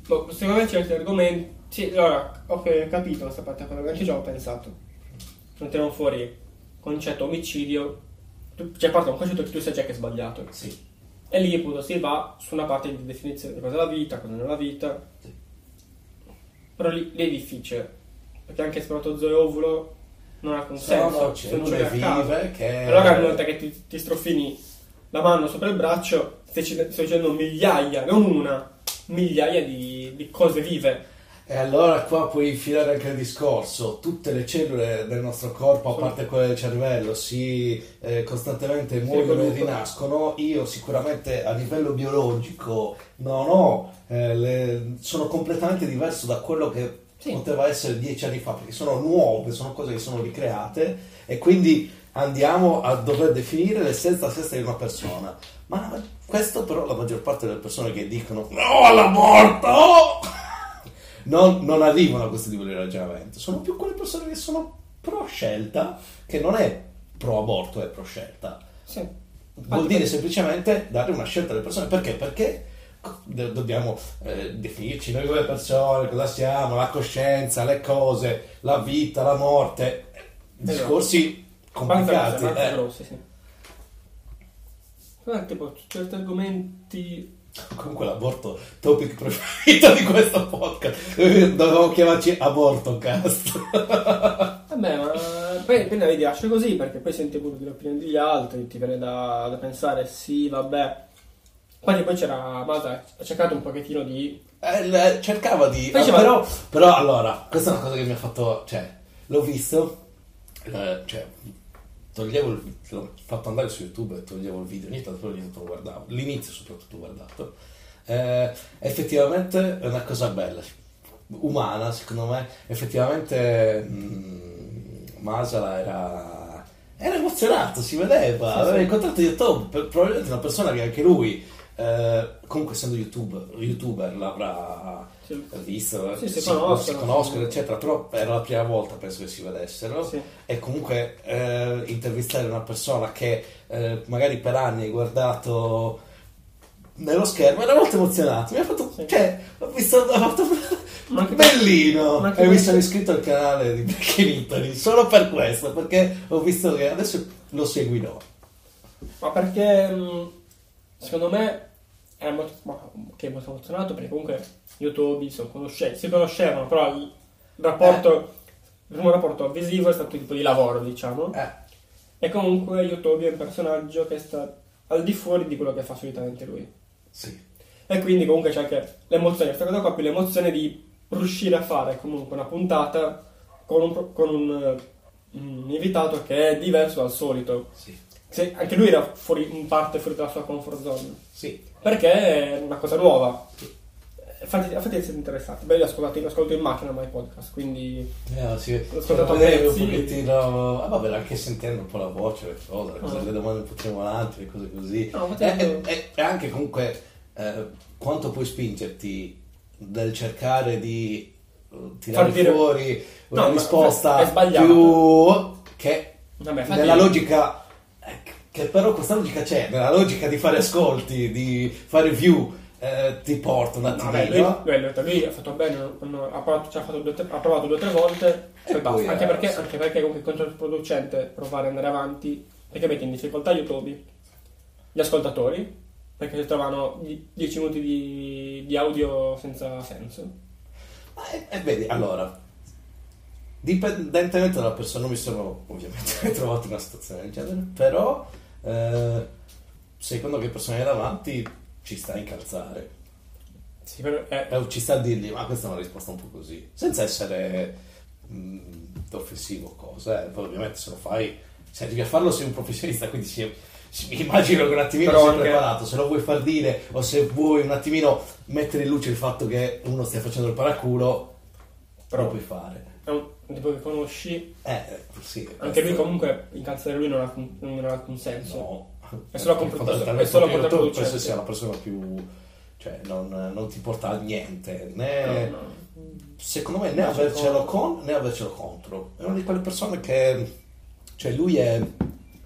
boh, secondo me certi argomenti. Sì, allora, ho capito questa parte, che anche già ho pensato. Non fuori concetto omicidio. Cioè, parte un concetto che tu sai già che è sbagliato. sì E lì appunto si va su una parte di definizione di cosa è la vita, cosa non è la vita. Sì. Però lì, lì è difficile. Perché anche spermatozoo e ovulo non ha consenso. sono se non c'è vive che Allora una volta che ti, ti strofini la mano sopra il braccio, stai, stai dicendo migliaia, non una, migliaia di, di cose vive. E allora qua puoi infilare anche il discorso. Tutte le cellule del nostro corpo, a parte quelle del cervello, si eh, costantemente muoiono e rinascono. Io sicuramente a livello biologico non ho, eh, le- sono completamente diverso da quello che Sì. poteva essere dieci anni fa, perché sono nuove, sono cose che sono ricreate e quindi andiamo a dover definire l'essenza stessa di una persona. Ma questo però la maggior parte delle persone che dicono no all'aborto non, non arrivano a questo livello di ragionamento. Sono più quelle persone che sono pro scelta, che non è pro aborto, è pro scelta. Sì. Vuol dire semplicemente dare una scelta alle persone. Perché? Perché do- dobbiamo eh, definirci noi come persone, cosa siamo, la coscienza, le cose, la vita, la morte. Discorsi complicati. Abbastanza eh. grossi, sì. Guarda, tipo, certi argomenti... Comunque l'aborto, topic preferito di questo podcast. Dovevamo chiamarci Abortocast. Vabbè, ma poi appena vedi lascio così, perché poi senti pure l'opinione degli altri, ti viene da, da pensare, sì, vabbè. Poi poi c'era Masa, ha cercato un pochettino di... Eh, l- cercava di... Poi ah, però, però allora, questa è una cosa che mi ha fatto... Cioè, l'ho visto, eh, cioè, toglievo il l'ho fatto andare su YouTube e toglievo il video, ogni tanto però ogni tanto lo guardavo, l'inizio soprattutto ho guardato. Eh, effettivamente è una cosa bella, umana secondo me, effettivamente mh, Masala era... Era emozionato, si vedeva, Sì, aveva sì. incontrato YouTube, probabilmente una persona che anche lui eh, comunque essendo YouTube, youtuber l'avrà Sì. visto, Sì, si si, conoscono. si conoscono, eccetera, però era la prima volta penso che si vedessero Sì. e comunque eh, intervistare una persona che eh, magari per anni hai guardato nello schermo era molto emozionato mi ha fatto cioè ho visto ho fatto Ma anche- bellino ma e mi sono iscritto al canale di Black Italy solo per questo perché ho visto che adesso lo seguirò Ma perché mh, secondo me è molto, che è molto emozionato perché comunque YouTube sono conosce- si conoscevano, però il rapporto, il primo rapporto visivo è stato tipo di lavoro, diciamo. eh, E comunque YouTube è un personaggio che sta al di fuori di quello che fa solitamente lui. sì E quindi comunque c'è anche l'emozione, questa cosa qua più l'emozione di riuscire a fare comunque una puntata con un, con un, eh, un invitato che è diverso dal solito. sì Se- anche lui era fuori, in parte fuori dalla sua comfort zone. sì Perché è una cosa nuova. Infatti, infatti siete interessati. Beh, io ascolto, ascolto in macchina my podcast, quindi Eh, sì. L'ho ascoltato a Vedere un pochettino ah, vabbè anche sentendo un po' la voce le cose, le, cose, Ah. le domande un pochino volanti le cose così No, infatti e, anche- e- e- anche comunque eh, quanto puoi spingerti nel cercare di eh, tirare dire- fuori una No, risposta più che Vabbè, nella logica eh, che però questa logica c'è nella logica di fare ascolti di fare view eh, ti porta un No, attimino beh, lui, lui, lui ha fatto bene, ha, provato, ha, fatto due, tre- ha provato due o tre volte, poi, basta. Anche eh, perché, sì. anche perché comunque è controproducente provare ad andare avanti, perché mette in difficoltà YouTube, gli ascoltatori, perché si trovano 10 minuti di, di audio senza senso. E, e vedi, allora, dipendentemente dalla persona, non mi sono ovviamente trovato in una situazione del genere, però eh, secondo che persone hai davanti ci sta a incalzare, Sì, però è, Eh, ci sta a dirgli ma questa è una risposta un po' così, senza essere mh, offensivo o cosa, eh. poi ovviamente se lo fai, se arrivi a farlo sei un professionista, quindi si- immagino che un attimino Però sei anche- preparato, se lo vuoi far dire o se vuoi un attimino mettere in luce il fatto che uno stia facendo il paraculo, Però- lo puoi fare. è un tipo che conosci, Eh, sì. anche lui comunque incalzare lui non ha, non ha alcun senso. No. È solo contro- fondamentalmente è solo controproducente. penso sia la persona più... Cioè, non, non ti porta a niente, né... No, no. Secondo me né No, avercelo con né avercelo contro. È una di quelle persone che... Cioè, lui è...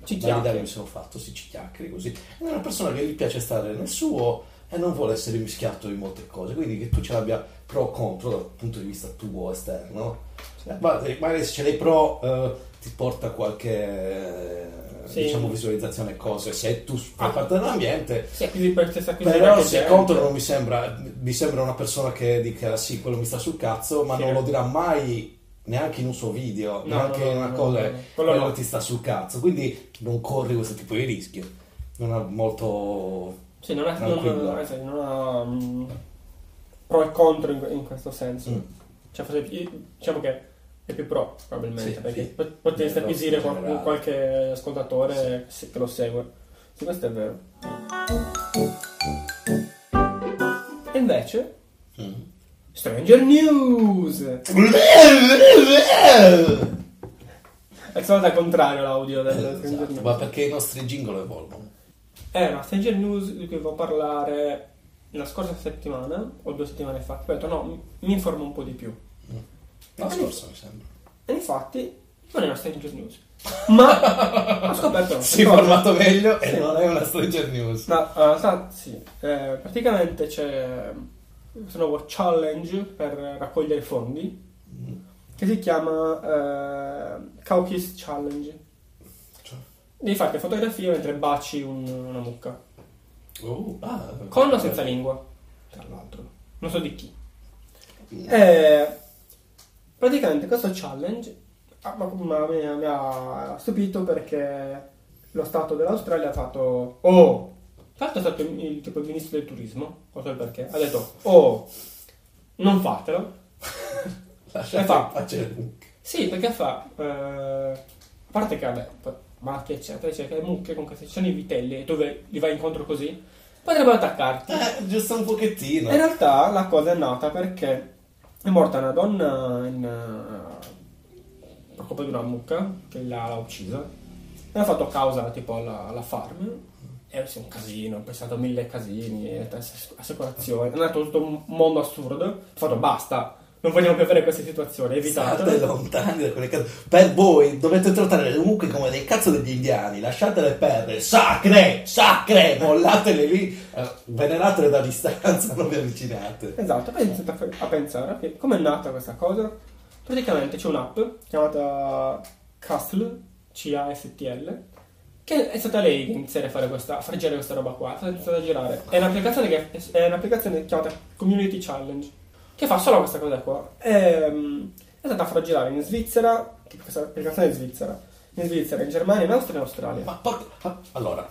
Ci L'idea che chiacchieri. mi sono fatto, si ci chiacchieri così. È una persona che gli piace stare nel suo e non vuole essere mischiato in molte cose. Quindi che tu ce l'abbia pro contro dal punto di vista tuo esterno. Sì. Ma eh, magari se ce l'hai pro eh, ti porta qualche eh, Sì. diciamo visualizzazione cose se tu fai Ah. parte dell'ambiente Sì, quindi per però se contro non mi sembra mi sembra una persona che dica sì quello mi sta sul cazzo ma Sì. non lo dirà mai neanche in un suo video No, neanche no, no, in una no, cosa no, no. Quello no. ti sta sul cazzo quindi non corri questo tipo di rischio non ha molto Sì, non Tranquillo. non, eh, sì, non ha mm, pro e contro in, in questo senso. Mm. Cioè, forse diciamo che è più pro, probabilmente, Sì, perché sì. pot- potresti acquisire qual- qualche ascoltatore sì, che lo segue. Sì, questo è vero. E invece, Mm. Stranger News! È stato al contrario l'audio del Stranger Esatto, News. ma perché i nostri jingle evolvono È una Stranger News di cui volevo parlare la scorsa settimana, o due settimane fa. Ho detto no, mi- informo un po' di più. la scorsa mi sembra E infatti non è una Stranger News. Ma ho scoperto una si è cosa. informato meglio e Sì. non è una Stranger News No, allora, sa- sì, eh, praticamente c'è questo nuovo challenge per raccogliere fondi Mm. che si chiama eh, Cowkiss Challenge. Cioè, Devi fare fotografie mentre baci un- una mucca. Oh, ah, Con o senza lingua, tra l'altro. Non so di chi. Eh, praticamente questo challenge mi, ha stupito perché lo Stato dell'Australia ha fatto oh tra l'altro è stato il, tipo il ministro del turismo non so il perché ha detto oh non fatelo Lasciate E fa. in pace le mucche. sì perché fa eh, a parte che vabbè macchie eccetera eccetera le mucche con questi ci sono i vitelli e dove li vai incontro così potrebbero attaccarti. Eh, giusto un pochettino. In realtà la cosa è nata perché è morta una donna in, eh, per colpa di una mucca che l'ha, l'ha uccisa. E ha fatto causa tipo alla, alla farm. È un casino, ho pensato a mille casini, ass- assicurazioni, è andato tutto un mondo assurdo. Ho fatto basta, non vogliamo più avere queste situazioni, State evitate. lontani da quelle case. Per voi dovete trattare le mucche come dei cazzo degli indiani. Lasciatele perdere. Sacre! Sacre! Mollatele lì. eh, Veneratele da distanza, non vi avvicinate. Esatto, poi ho iniziato a pensare, ok, come è nata questa cosa? Praticamente c'è un'app chiamata Castle, C-A-S-T-L, che è stata lei che iniziare a fare questa, a far girare questa roba qua, è iniziata a girare. È un'applicazione che è un'applicazione chiamata Community Challenge, che fa solo questa cosa qua. Ehm, È, stata a far girare in Svizzera, che questa applicazione è svizzera, in Svizzera, in Germania, in Austria e in Australia. Ma por- ah, allora,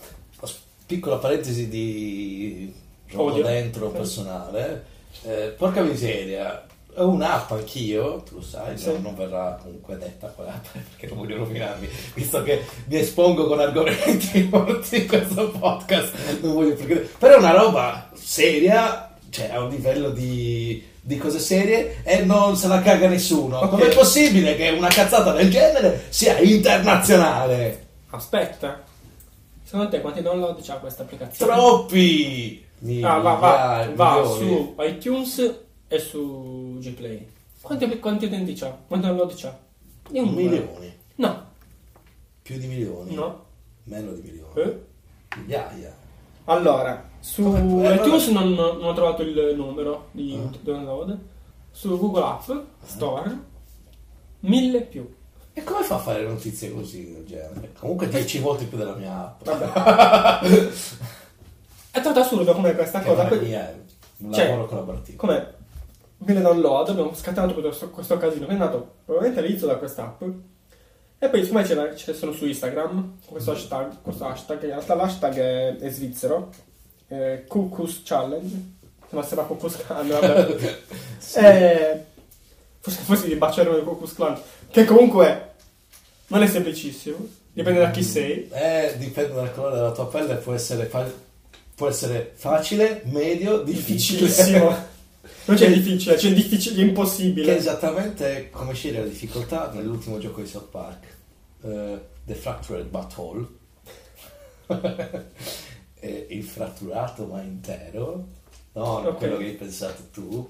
piccola parentesi di Odio. dentro personale. Eh, porca miseria, ho un'app anch'io, tu lo sai, Sì. non, non verrà comunque detta quell'app perché non voglio rovinarmi, visto che mi espongo con argomenti forti in questo podcast, non voglio perché... Però è una roba seria, cioè a un livello di, di cose serie e non se la caga nessuno. Ok. Com'è possibile che una cazzata del genere sia internazionale? Aspetta, secondo te quanti download c'ha questa applicazione? Troppi! Ah, va, va, va su iTunes e su Gplay. Quanti, quanti utenti c'ha? Quanti download c'ha? Di un. Milioni. No, Più di milioni. no. Meno di milioni. Eh? Migliaia. Allora, su eh, iTunes non, non ho trovato il numero di Ah. download. Su Google App Store, mille più. E come fa a fare notizie così del genere? Comunque 10 volte più della mia app. Vabbè. È tanto assurdo come questa Che cosa. que- mia, è un Cioè, lavoro collaborativo. come mille download, abbiamo scattato questo, questo casino che è nato probabilmente all'inizio da quest'app. E poi siccome ce ne sono su Instagram, questo hashtag, questo hashtag, in realtà l'hashtag è, è svizzero, eh, Cucus Challenge, ma sembra Cucus Clan, vabbè. Eh, forse, forse di baciare il Cucus Clan, che comunque non è semplicissimo, dipende da chi sei. Eh, dipende dal colore della tua pelle, può essere, fa- può essere facile, medio. Difficilissimo. Non c'è difficile, c'è difficile, è Che è impossibile. esattamente come scegliere la difficoltà nell'ultimo gioco di South Park, eh, The Fractured Butthole. Eh, il fratturato ma intero, no, non Ok. quello che hai pensato tu.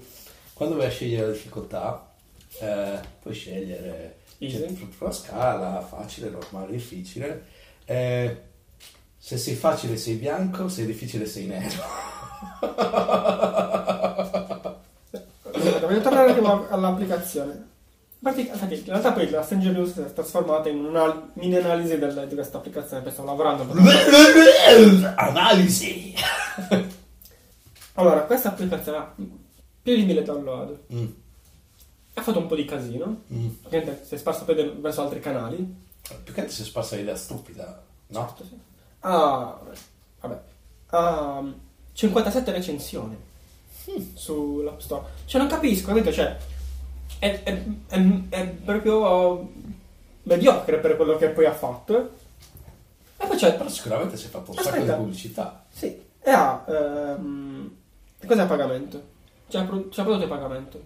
Quando vai a scegliere la difficoltà, eh, puoi scegliere proprio la scala, facile, normale, difficile. Eh, se sei facile sei bianco, se sei difficile sei nero. Voglio tornare all'applicazione. In realtà poi la Stranger News si è trasformata in una mini analisi del- di questa applicazione, poi stavo lavorando. per- Analisi. Allora, questa applicazione ha più di 1000 download. Mm, Ha fatto un po' di casino. mm. Ovviamente si è sparso poi verso altri canali. Più che altro si è sparsa l'idea stupida, no? Certo, sì. Ha, vabbè, ha 57 recensioni sull'App Store. Cioè, non capisco, capito? Cioè, è, è- è- è proprio mediocre per quello che poi ha fatto. E poi c'è, Però sicuramente si è fatto un sacco Aspetta. di pubblicità. sì, e ha, ehm, cos'è a pagamento? C'è, pro- c'è prodotto a pagamento.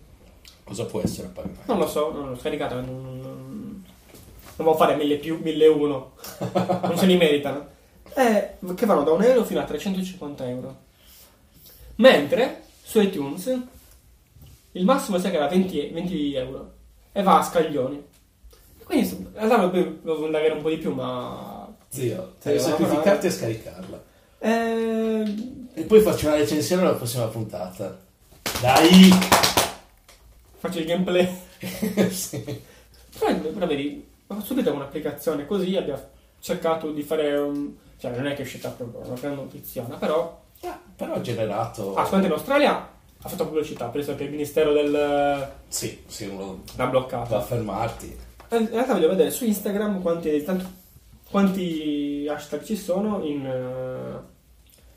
Cosa può essere a pagamento? Non lo so, non l'ho scaricato, non, non, non devo fare 1000 più, 1001. non se li meritano. Eh, che vanno da 1 euro fino a 350 euro. Mentre su iTunes il massimo si era 20, 20 euro e va a scaglioni. Quindi in realtà dovevo dovevo andare un po' di più, ma. Zio, Sì, devi sacrificarti e scaricarla. Eh, E poi faccio una recensione alla prossima puntata. Dai! faccio il gameplay. Sì. Però, però vedi, subito un'applicazione così abbiamo cercato di fare un... Cioè non è che è uscita proprio una gran notiziona, però... Ah, però ha generato... Ah, solamente in Australia ha fatto pubblicità, penso che il ministero del... l'ha Sì, sì, uno bloccato. va a fermarti. In realtà voglio vedere su Instagram quanti, tanto- quanti hashtag ci sono in, eh,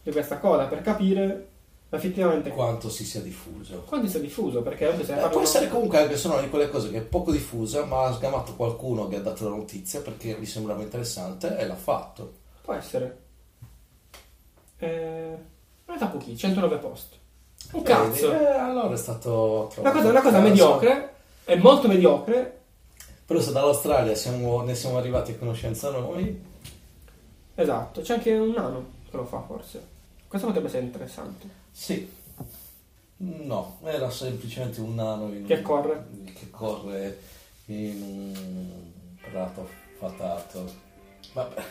di questa cosa per capire effettivamente Quanto si sia diffuso. quanto sia diffuso, perché Eh, può essere comunque anche una di quelle cose che è poco diffusa, ma ha sgamato qualcuno che ha dato la notizia perché gli sembrava interessante e l'ha fatto. Può essere. Eh, in realtà pochi, 109 post. Un cazzo. Eh, allora è stato... Una cosa, una cosa Eh, mediocre, è molto mediocre. Però se dall'Australia siamo- ne siamo arrivati a conoscenza noi, Esatto, c'è anche un nano. che lo fa forse. Questo potrebbe essere interessante. Sì. No, era semplicemente un nano in- Che corre. che corre in un prato fatato. Vabbè.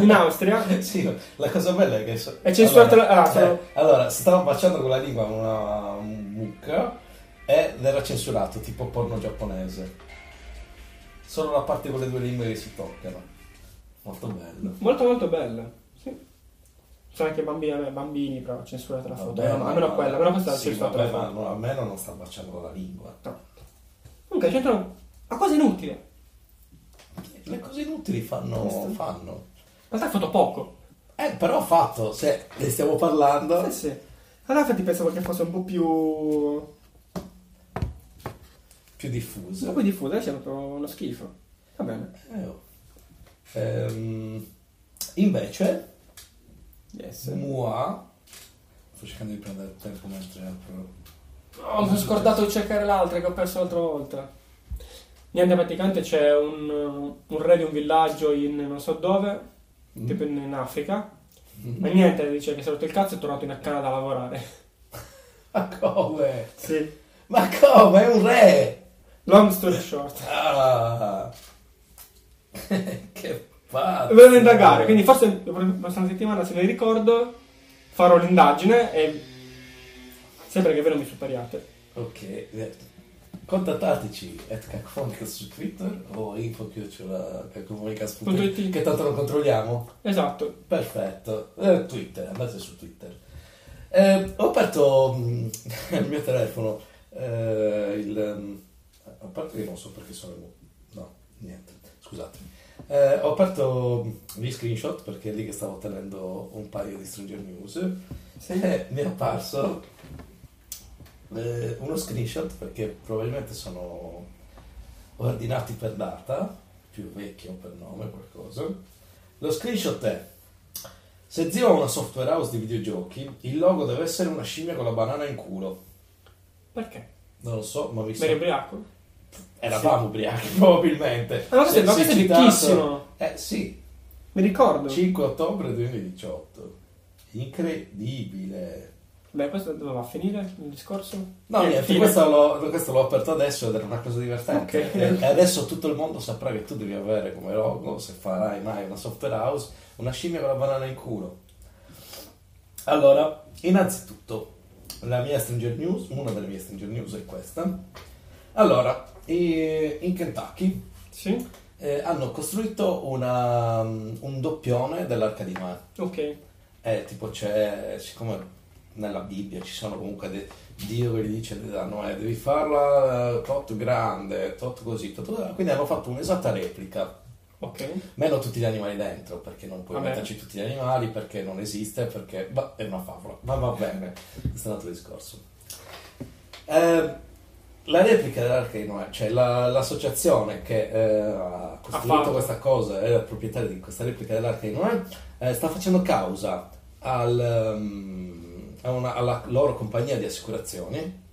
In Austria Sì, la cosa bella è che... so- È censurato allora, la- ah, allora, stava baciando con la lingua una mucca ed era censurato, tipo porno giapponese. Solo la parte con le due lingue che si toccano. Molto bello. molto molto bella. Sì. Sono anche bambini, vabbè, bambini però censurate la foto. Vabbè, ma- almeno quella, almeno questa sì, censurata vabbè, la ma foto. no, almeno non sta baciando con la lingua. Comunque c'entrano a cose inutili. Le cose inutili fanno... Fanno. realtà è fatto poco. Eh, però fatto, se ne stiamo parlando... Sì, sì. Allora infatti pensavo che fosse un po' più... un più diffuse. po' più diffuso, adesso è proprio uno schifo. Va bene. Eh, oh. Ehm, invece, Yes. Moi, sto cercando di prendere il tempo mentre apro. Oh, mi sono scordato di cercare l'altra che ho perso l'altra volta. Niente, praticamente c'è un, un re di un villaggio in non so dove, Mm. tipo in, in Africa. Mm. Ma niente, dice che si è rotto il cazzo e è tornato in Canada a lavorare. Ma come? Sì. Ma come? È un re! Long story short. Ah. che pazzo! Devo indagare, quindi forse la prossima settimana, se ne ricordo, farò l'indagine e sembra che ve non mi superiate. Ok, eh, contattateci at Cacofonicas su Twitter o info che tanto lo controlliamo. Esatto. Perfetto, Eh, Twitter, andate su Twitter. Eh, ho aperto mm, il mio telefono, eh, il, mm, a parte che non so perché sono... No, niente, scusatemi. Eh, ho aperto gli screenshot perché è lì che stavo tenendo un paio di Stranger News e mi è apparso eh, uno screenshot perché probabilmente sono ordinati per data, più vecchio per nome, qualcosa. Lo screenshot è se zio ha una software house di videogiochi, il logo deve essere una scimmia con la banana in culo. Perché? Non lo so, ma mi Meri sa... ubriaco? Eravamo ubriachi, probabilmente. Ma questo, Se- questo è vecchissimo. Eh sì, Mi ricordo. 5 ottobre 2018. Incredibile. Beh, questo dove va a finire il discorso? No, niente, questo l'ho, questo l'ho aperto adesso ed era una cosa divertente. Ok. E, adesso tutto il mondo saprà che tu devi avere come logo, se farai mai una software house, una scimmia con la banana in culo. Allora, innanzitutto, la mia Stranger News, una delle mie Stranger News è questa. Allora, in Kentucky Sì? eh, hanno costruito una, un doppione dell'Arca di Noè. Ok. Eh, tipo c'è, siccome nella Bibbia ci sono comunque de- Dio che gli dice a Noè devi farla eh, tot grande, tot così, tot così. quindi hanno fatto un'esatta replica, Ok. meno tutti gli animali dentro, perché non puoi Vabbè. metterci tutti gli animali, perché non esiste, perché bah, è una favola, ma va bene, questo è un altro discorso. Eh, la replica dell'Arca di Noè, cioè la- l'associazione che eh, ha costruito fatto. questa cosa, è la proprietaria di questa replica dell'Arca di Noè, eh, sta facendo causa al, um, una- alla loro compagnia di assicurazioni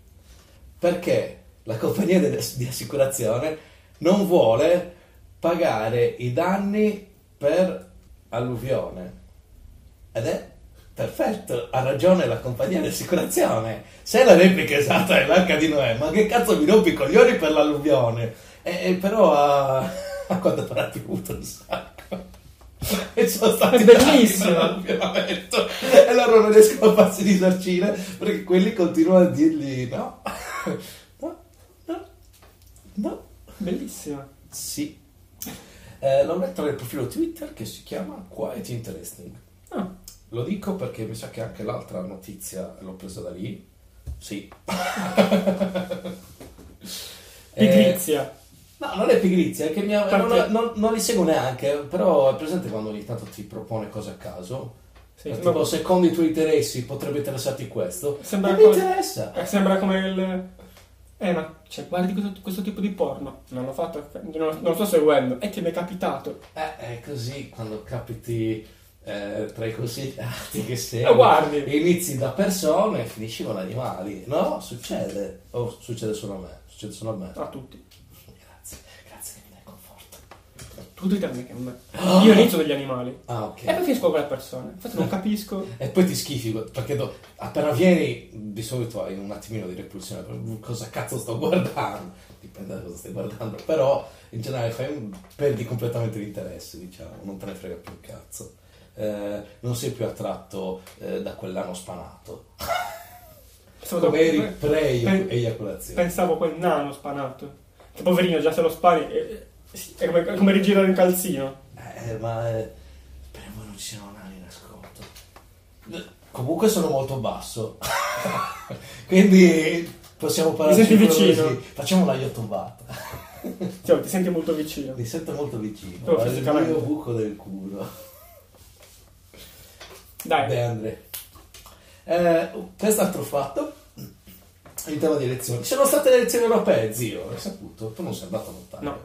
perché la compagnia di, assicurazione non vuole pagare i danni per alluvione. Ed è perfetto, ha ragione la compagnia di assicurazione. Se la replica esatta è l'arca di Noè ma che cazzo mi rompi i coglioni per l'alluvione? E, e però ha, a quanto pare ha piovuto un sacco e sono stati bellissimo. e loro non riescono a farsi risarcire perché quelli continuano a dirgli no no no no Bellissima. sì eh, l'ho letto nel profilo Twitter che si chiama Quite Interesting Ah, lo dico perché mi sa che anche l'altra notizia l'ho presa da lì. Sì. Eh, pigrizia. No, non è pigrizia, è che mi ha- Perché? non, non- non li seguo neanche, però è presente quando ogni tanto ti propone cose a caso. Sì, tipo, secondo i tuoi interessi potrebbe interessarti questo. Sembra non mi come- interessa. eh, sembra come il... Eh, ma cioè, guardi questo, questo tipo di porno. Non l'ho fatto, non, lo sto seguendo. E che mi è capitato. Eh, è così quando capiti eh, tra i consigliati che sei. Guardi. Inizi da persone e finisci con animali. No, succede. O succede solo a me. Succede solo a me. A tutti. Grazie, grazie che mi dai conforto. Tutti tranne che me. Io inizio con gli animali. Ah, ok. E poi finisco con le persone. Infatti non capisco. E poi ti schifi perché do- appena vieni di solito hai un attimino di repulsione per cosa cazzo sto guardando, dipende da cosa stai guardando, però in generale fai un- perdi completamente l'interesse, diciamo, non te ne frega più un cazzo. Eh, non sei più attratto eh, da quell'ano spanato. Come eri pre-eiaculazione. Pensavo quel nano spanato. Che poverino, già se lo spani. È, è come, come rigirare un calzino. Eh, ma eh, speriamo non ci siano nani in ascolto. Eh, Comunque sono molto basso, quindi possiamo parlare. Mi senti vicino? Facciamo la yottubata. Cioè, ti senti molto vicino. Mi sento molto vicino. Al fisicamente. mio buco del culo. Dai, Beh, Andre. Eh, quest'altro fatto. In tema di elezioni. Ci sono state le elezioni europee, zio. Hai saputo? Tu non sei andato a votare. No.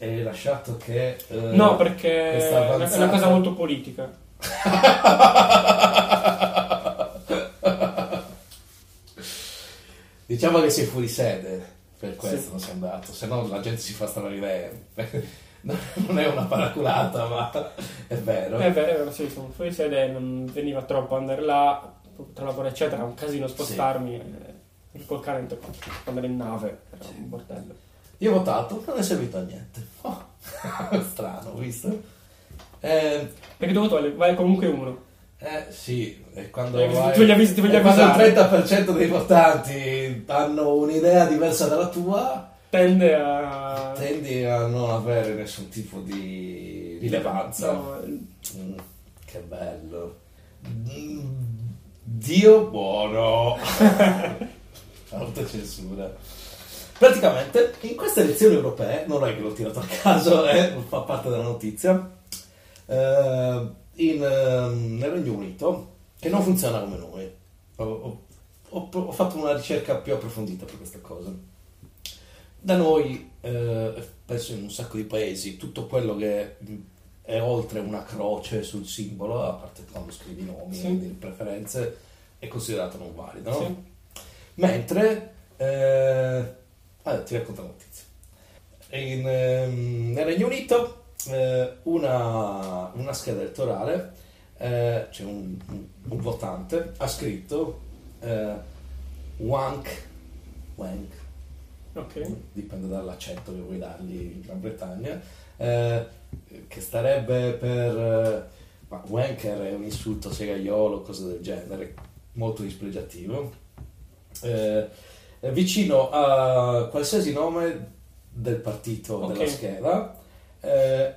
Hai lasciato che. eh, no, perché è una, è avanzata- una cosa molto politica. Diciamo che sei fuori sede. Per questo Sì. non sei andato. Se no la gente si fa strane idee. Non è una paraculata, ma è vero. È vero, è vero, sì, sono fuori sede, non veniva troppo andare là, tra lavoro eccetera, un casino spostarmi. E col cane andare in nave, era un bordello. Io ho votato, non è servito a niente. Oh, strano, visto? Eh, Perché tu vale, vale comunque uno. eh, sì, e quando, Eh, vai- ti voglio avvis- ti voglio e quando il avvisare. 30% dei votanti hanno un'idea diversa dalla tua, Tende a... tendi a non avere nessun tipo di rilevanza. No, Mm, che bello. Mm, Dio buono. Autocensura. Praticamente, in queste elezioni europee, non è che l'ho tirato a caso, eh, fa parte della notizia, eh, in, ehm, nel Regno Unito, che non funziona come noi. Ho, ho- ho- fatto una ricerca più approfondita per questa cosa. Da noi, eh, penso in un sacco di paesi, tutto quello che è oltre una croce sul simbolo, a parte quando scrivi nomi Sì. e preferenze, è considerato non valido. no? Sì. Mentre, eh, allora, ti racconto la notizia. In, ehm, nel Regno Unito, eh, una, una scheda elettorale, eh, c'è un, un- un votante, ha scritto eh, wank, wank, Ok. dipende dall'accento che vuoi dargli in Gran Bretagna, eh, che starebbe per... eh, ma wanker è un insulto segaiolo, cose del genere, molto dispregiativo, eh, vicino a qualsiasi nome del partito Ok. della scheda, eh,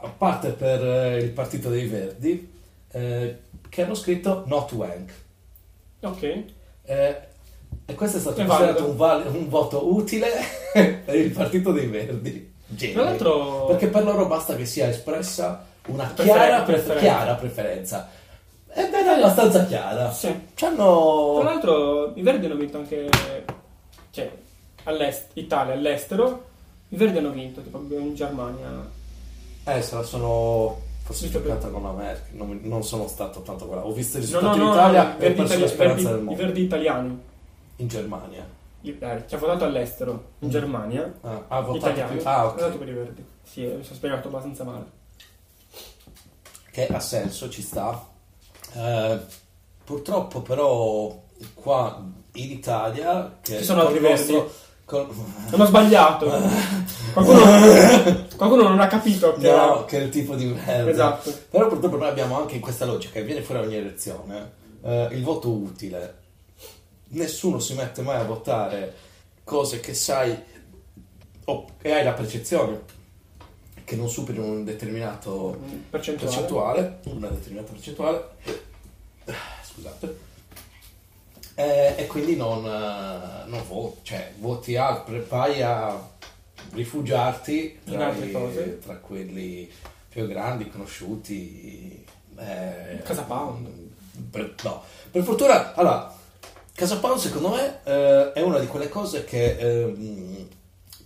a parte per eh, il partito dei Verdi, eh, che hanno scritto not wank. Ok. Eh, e questo è stato È considerato un, val- un voto utile per il partito dei Verdi. Geni. Tra l'altro... Perché per loro basta che sia espressa una Prefer- chiara, pre- preferenza. chiara preferenza. È abbastanza chiara. Sì. C'hanno... Tra l'altro i Verdi hanno vinto anche... Cioè, all'est, Italia, all'estero. I Verdi hanno vinto, tipo in Germania. Eh, sono forse giocata con la Merkel. Non, non sono stato tanto bravo. Ho visto i risultati no, no, in Italia no, i e ho perso itali- la speranza Verdi- del i mondo. Verdi italiani. In Germania. I- eh, Ci ha votato all'estero, in Mm. Germania. Ah, ha votato Italiani. più... Ah, Ha ok. votato per i Verdi. Sì, mi sono spiegato abbastanza male. che ha senso, ci sta. Eh, purtroppo però qua in Italia che Ci sono altri nostro- col- Hanno sbagliato. qualcuno, qualcuno non ha capito che no, era... che è il tipo di merda. Esatto. Però purtroppo noi abbiamo anche in questa logica che viene fuori ogni elezione eh, il voto utile. Nessuno si mette mai a votare cose che sai o che hai la percezione che non superino un determinato Percentuale. percentuale, una determinata percentuale, scusate, e, e quindi non, eh, non voti, cioè voti a, pre- vai a rifugiarti In tra, altre i- cose. tra quelli più grandi, conosciuti. eh, Casa Pound. per- no, per fortuna, allora, Casa Pound secondo me eh, è una di quelle cose che ehm,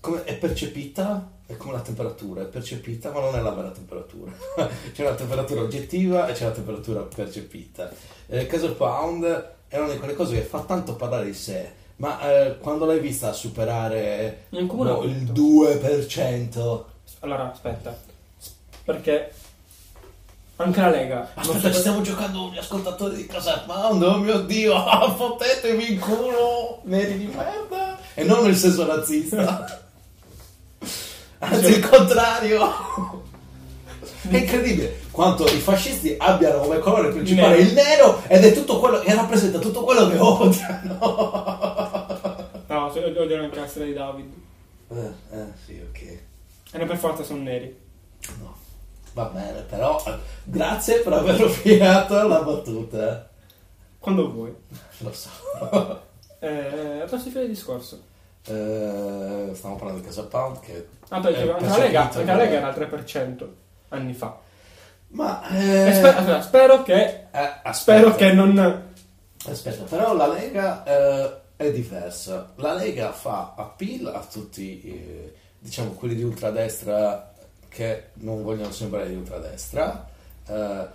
come è percepita, è come la temperatura, è percepita, ma non è la vera temperatura. c'è una temperatura oggettiva e c'è una temperatura percepita. Eh, Casa Pound è una di quelle cose che fa tanto parlare di sé, ma eh, quando l'hai vista superare boh, il vinto. 2%, Allora, aspetta. perché anche la Lega... Aspetta, ci stiamo giocando gli ascoltatori di Casa Pound, oh mio dio, fottetevi in culo, neri di merda. E non nel senso razzista. Anzi, il contrario. È incredibile quanto i fascisti abbiano come colore principale Nero. il nero ed è tutto quello che rappresenta tutto quello che odiano. No, se- odiano anche la storia di David. Eh, eh, sì, ok. E per forza sono neri. No. Va bene, però eh, grazie per aver spiegato la battuta. Quando vuoi. Lo so. Eh, posso finire il discorso? Eh, stiamo parlando di Casa Pound che... Ah, Eh, dicevo, anche la Lega, anche la Lega era al 3% anni fa. Ma... Eh, spe- allora, spero che... eh, aspetta. Spero che non... Aspetta, però la Lega eh, è diversa. La Lega fa appeal a tutti, eh, diciamo, quelli di ultradestra che non vogliono sembrare di ultradestra. eh,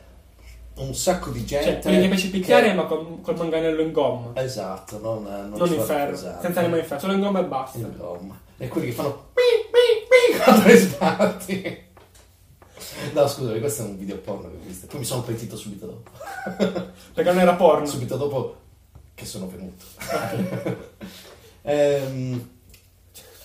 un sacco di gente... Cioè, quelli che invece picchiare che- ma con, col manganello in gomma. Esatto, non, non, non in ferro. pesare. Senza anima in ferro, solo in gomma e basta. in gomma. E quelli che fanno pi, pi, pi quando li sbatti. No, scusami, questo è un video porno che ho visto. Poi mi sono pentito subito dopo. Perché non era porno. Subito dopo che sono venuto. Ehm,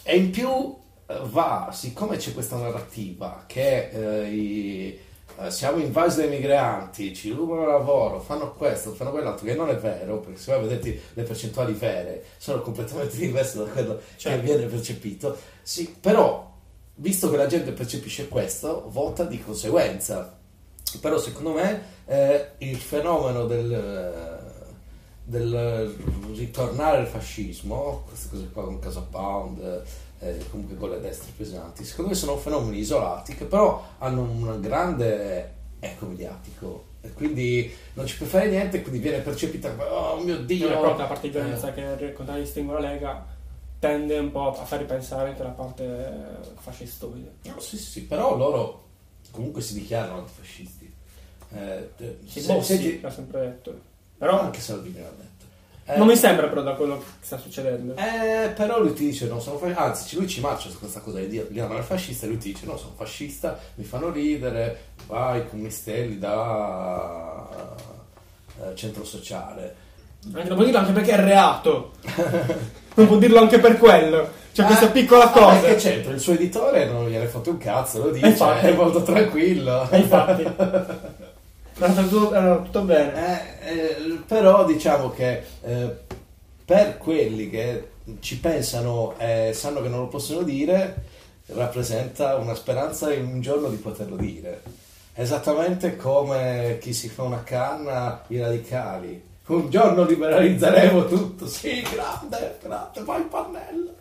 e in più eh, va, siccome c'è questa narrativa che eh, i- siamo invasi dai migranti, ci rubano lavoro, fanno questo, fanno quell'altro, che non è vero, perché se vai a vederti le percentuali vere sono completamente diverse da quello Certo. che viene percepito. Sì, però, visto che la gente percepisce questo, vota di conseguenza. Però secondo me eh, il fenomeno del, del ritornare al fascismo, queste cose qua con Casa Pound, eh, comunque con le destre pesanti, secondo me sono fenomeni isolati che però hanno un grande eco mediatico e quindi non ci puoi fare niente, quindi viene percepita come oh mio Dio. Dio, la parte di violenza Eh, che contraddistingue la Lega tende un po' a far ripensare anche la parte fascistoide. no, sì, sì, sì, però loro comunque si dichiarano antifascisti. Eh, Si se- Bossi senti- l'ha sempre detto. però Però anche Salvini l'ha detto. Eh, non mi sembra però da quello che sta succedendo. Eh, però lui ti dice non sono fascista, anzi lui ci marcia su questa cosa di dire di non è fascista e lui ti dice no sono fascista, mi fanno ridere, vai con mistelli da eh, centro sociale. Anche, non può dirlo anche perché è reato. non può dirlo anche per quello. C'è questa Ah, piccola ah, cosa. perché c'entra, il suo editore non gliene fotte un cazzo, lo dice, Infatti. è molto tranquillo. Infatti. Era tutto, era tutto bene. Eh, eh, però diciamo che eh, per quelli che ci pensano e sanno che non lo possono dire, rappresenta una speranza in un giorno di poterlo dire. Esattamente come chi si fa una canna, i radicali. Un giorno liberalizzeremo tutto, sì, grande, grande, vai pannello.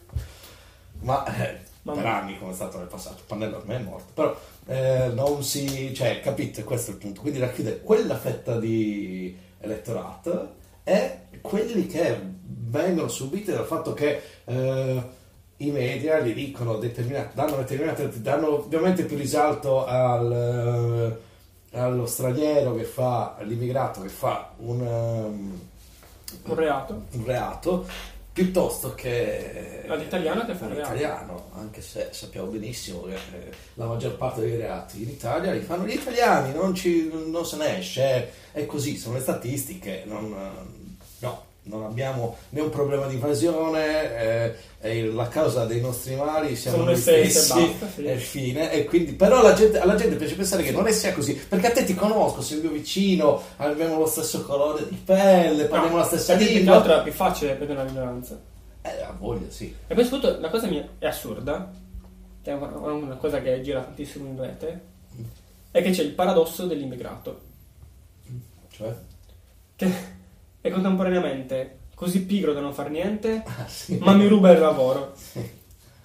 Ma eh, per anni come è stato nel passato, pannello ormai è morto, però eh, non si, cioè, capite, questo è il punto. Quindi racchiude quella fetta di elettorato e quelli che vengono subiti dal fatto che eh, i media gli dicono determinate, danno determinate, danno ovviamente più risalto al, eh, allo straniero che fa, all'immigrato che fa un, ehm, Un reato. un reato piuttosto che All'italiano che fa il reato. all'italiano, anche se sappiamo benissimo che eh, la maggior parte dei reati in Italia li fanno gli italiani, non, ci- non se ne esce, è così, sono le statistiche, non, no, non abbiamo né un problema di invasione, eh, è la causa dei nostri mali siamo noi stessi e fine, e quindi, però la gente- alla gente piace pensare che non è sia così, perché a te ti conosco, sei il mio vicino, abbiamo lo stesso colore di pelle, parliamo la stessa lingua. altro è più facile prendere la minoranza. Eh, ha voglia, sì. E poi soprattutto la cosa mia è assurda, che è una, una cosa che gira tantissimo in rete, è che c'è il paradosso dell'immigrato, Cioè? che è contemporaneamente così pigro da non fare niente, Ah, sì. ma mi ruba il lavoro.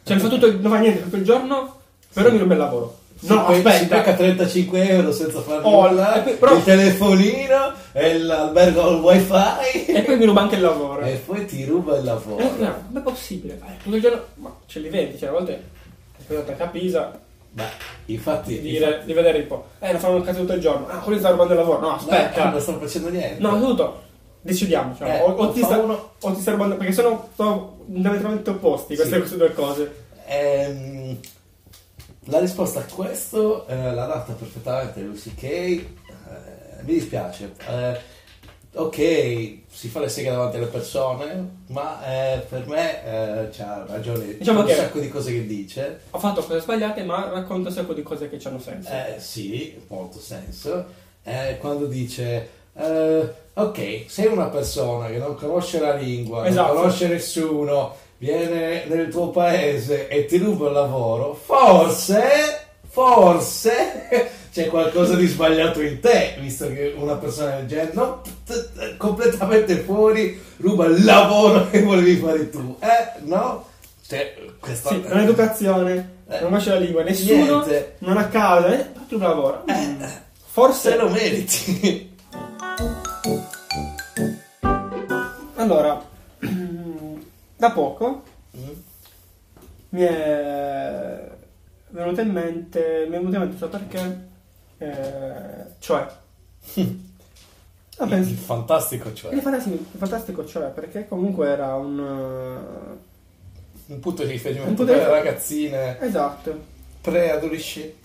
Cioè, fa tutto, non fa niente tutto il giorno, però mi ruba il lavoro. No, si, pe- si aspetta. becca 35 euro senza fare Oh, nulla, e poi- però- il telefonino e l'albergo al wifi E poi mi ruba anche il lavoro. e poi ti ruba il lavoro. Eh, no, com'è possibile? Eh, tutto il giorno, ma ce li vedi, cioè a volte è andata a Capisa Beh, infatti, di, dire, di vedere un po', eh, non fanno un cazzo tutto il giorno, ah, quelli sta rubando il lavoro, no, infatti- aspetta, no, non stanno facendo niente. no, tutto, decidiamo, cioè, Eh, o, o ti sta, uno- o ti sta rubando, perché sono, sono diametralmente opposti queste, Sì. queste due cose. Ehm, La risposta a questo eh, l'ha data perfettamente Lucy Kay. Eh, mi dispiace. Eh, ok, si fa le seghe davanti alle persone, ma eh, per me eh, c'ha ragione. Diciamo che- un sacco di cose che dice. Ho fatto cose sbagliate, ma racconta un sacco di cose che hanno senso. Eh, sì, molto senso. Quando dice, eh, ok, sei una persona che non conosce la lingua, Esatto. non conosce nessuno, viene nel tuo paese e ti ruba il lavoro, forse, forse c'è qualcosa di sbagliato in te, visto che una persona del genere, no, completamente fuori, ruba il lavoro che volevi fare tu. Eh, no? Cioè, questa... Sì, non educazione, Eh, non conosce la lingua, nessuno, niente. non a casa, eh, tu lavoro. Eh, Forse Se lo meriti. Allora, da poco Mm. mi è venuto in mente, mi è venuto in mente so perché, eh, cioè, ah, Il penso, fantastico, cioè. il fantastico, il fantastico cioè, perché comunque era un... Un punto di riferimento Un punto di per le ragazzine eh, esatto, preadolescenti,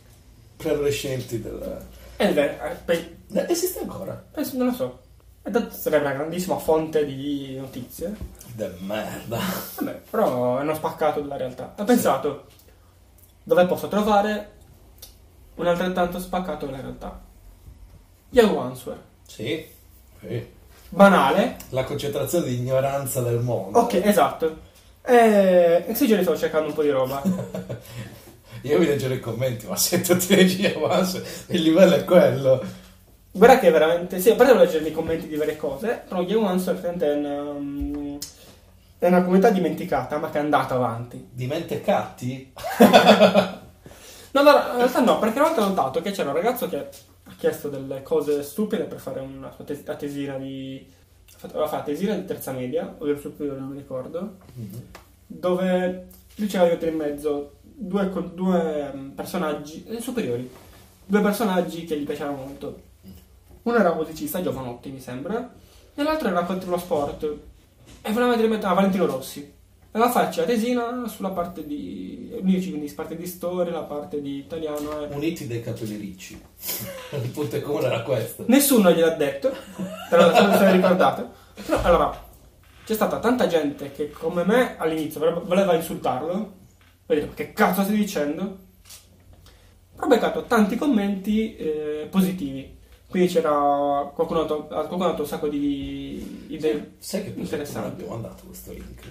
preadolescenti del... eh, beh, Eh, Esiste ancora? penso- non lo so, e tanto sarebbe una grandissima fonte di notizie, De merda. Vabbè, però hanno spaccato dalla realtà. Ho pensato, dove posso trovare un altrettanto spaccato dalla realtà? Yahoo Answer. Sì. sì. Banale. La concentrazione di ignoranza del mondo. Ok, esatto. E in questi giorni stavo cercando un po' di roba. Io vi leggerò i commenti, ma se tu ti leggi avanzo, il livello è quello. Guarda che veramente... Sì, a parte leggere i commenti di varie cose, però Yahoo Answer è una, um, è una comunità dimenticata, ma che è andata avanti. Di mente catti? No, no, in realtà no, perché una volta ho notato che c'era un ragazzo che ha chiesto delle cose stupide per fare una sua tes- tesina di... Aveva fatto la tesina di terza media, o del superiore, non mi ricordo, dove lui c'aveva mettere in mezzo due, due mm, personaggi eh, superiori, due personaggi che gli piacevano molto. Uno era musicista, Giovanotti mi sembra, e l'altro era contro lo sport, e voleva mezzo a Valentino Rossi. Aveva farci la tesina sulla parte di... unici, quindi parte di storia, la parte di italiano e... Uniti dai capelli ricci. il punto comune era questo. Nessuno gliel'ha detto, però se ne ricordato. Però allora, c'è stata tanta gente che come me all'inizio voleva- insultarlo, vedete che cazzo stai dicendo? Ho beccato tanti commenti eh, positivi. Quindi c'era qualcuno ha dato, qualcuno ha dato un sacco di idee Sai che interessanti. abbiamo mandato questo link?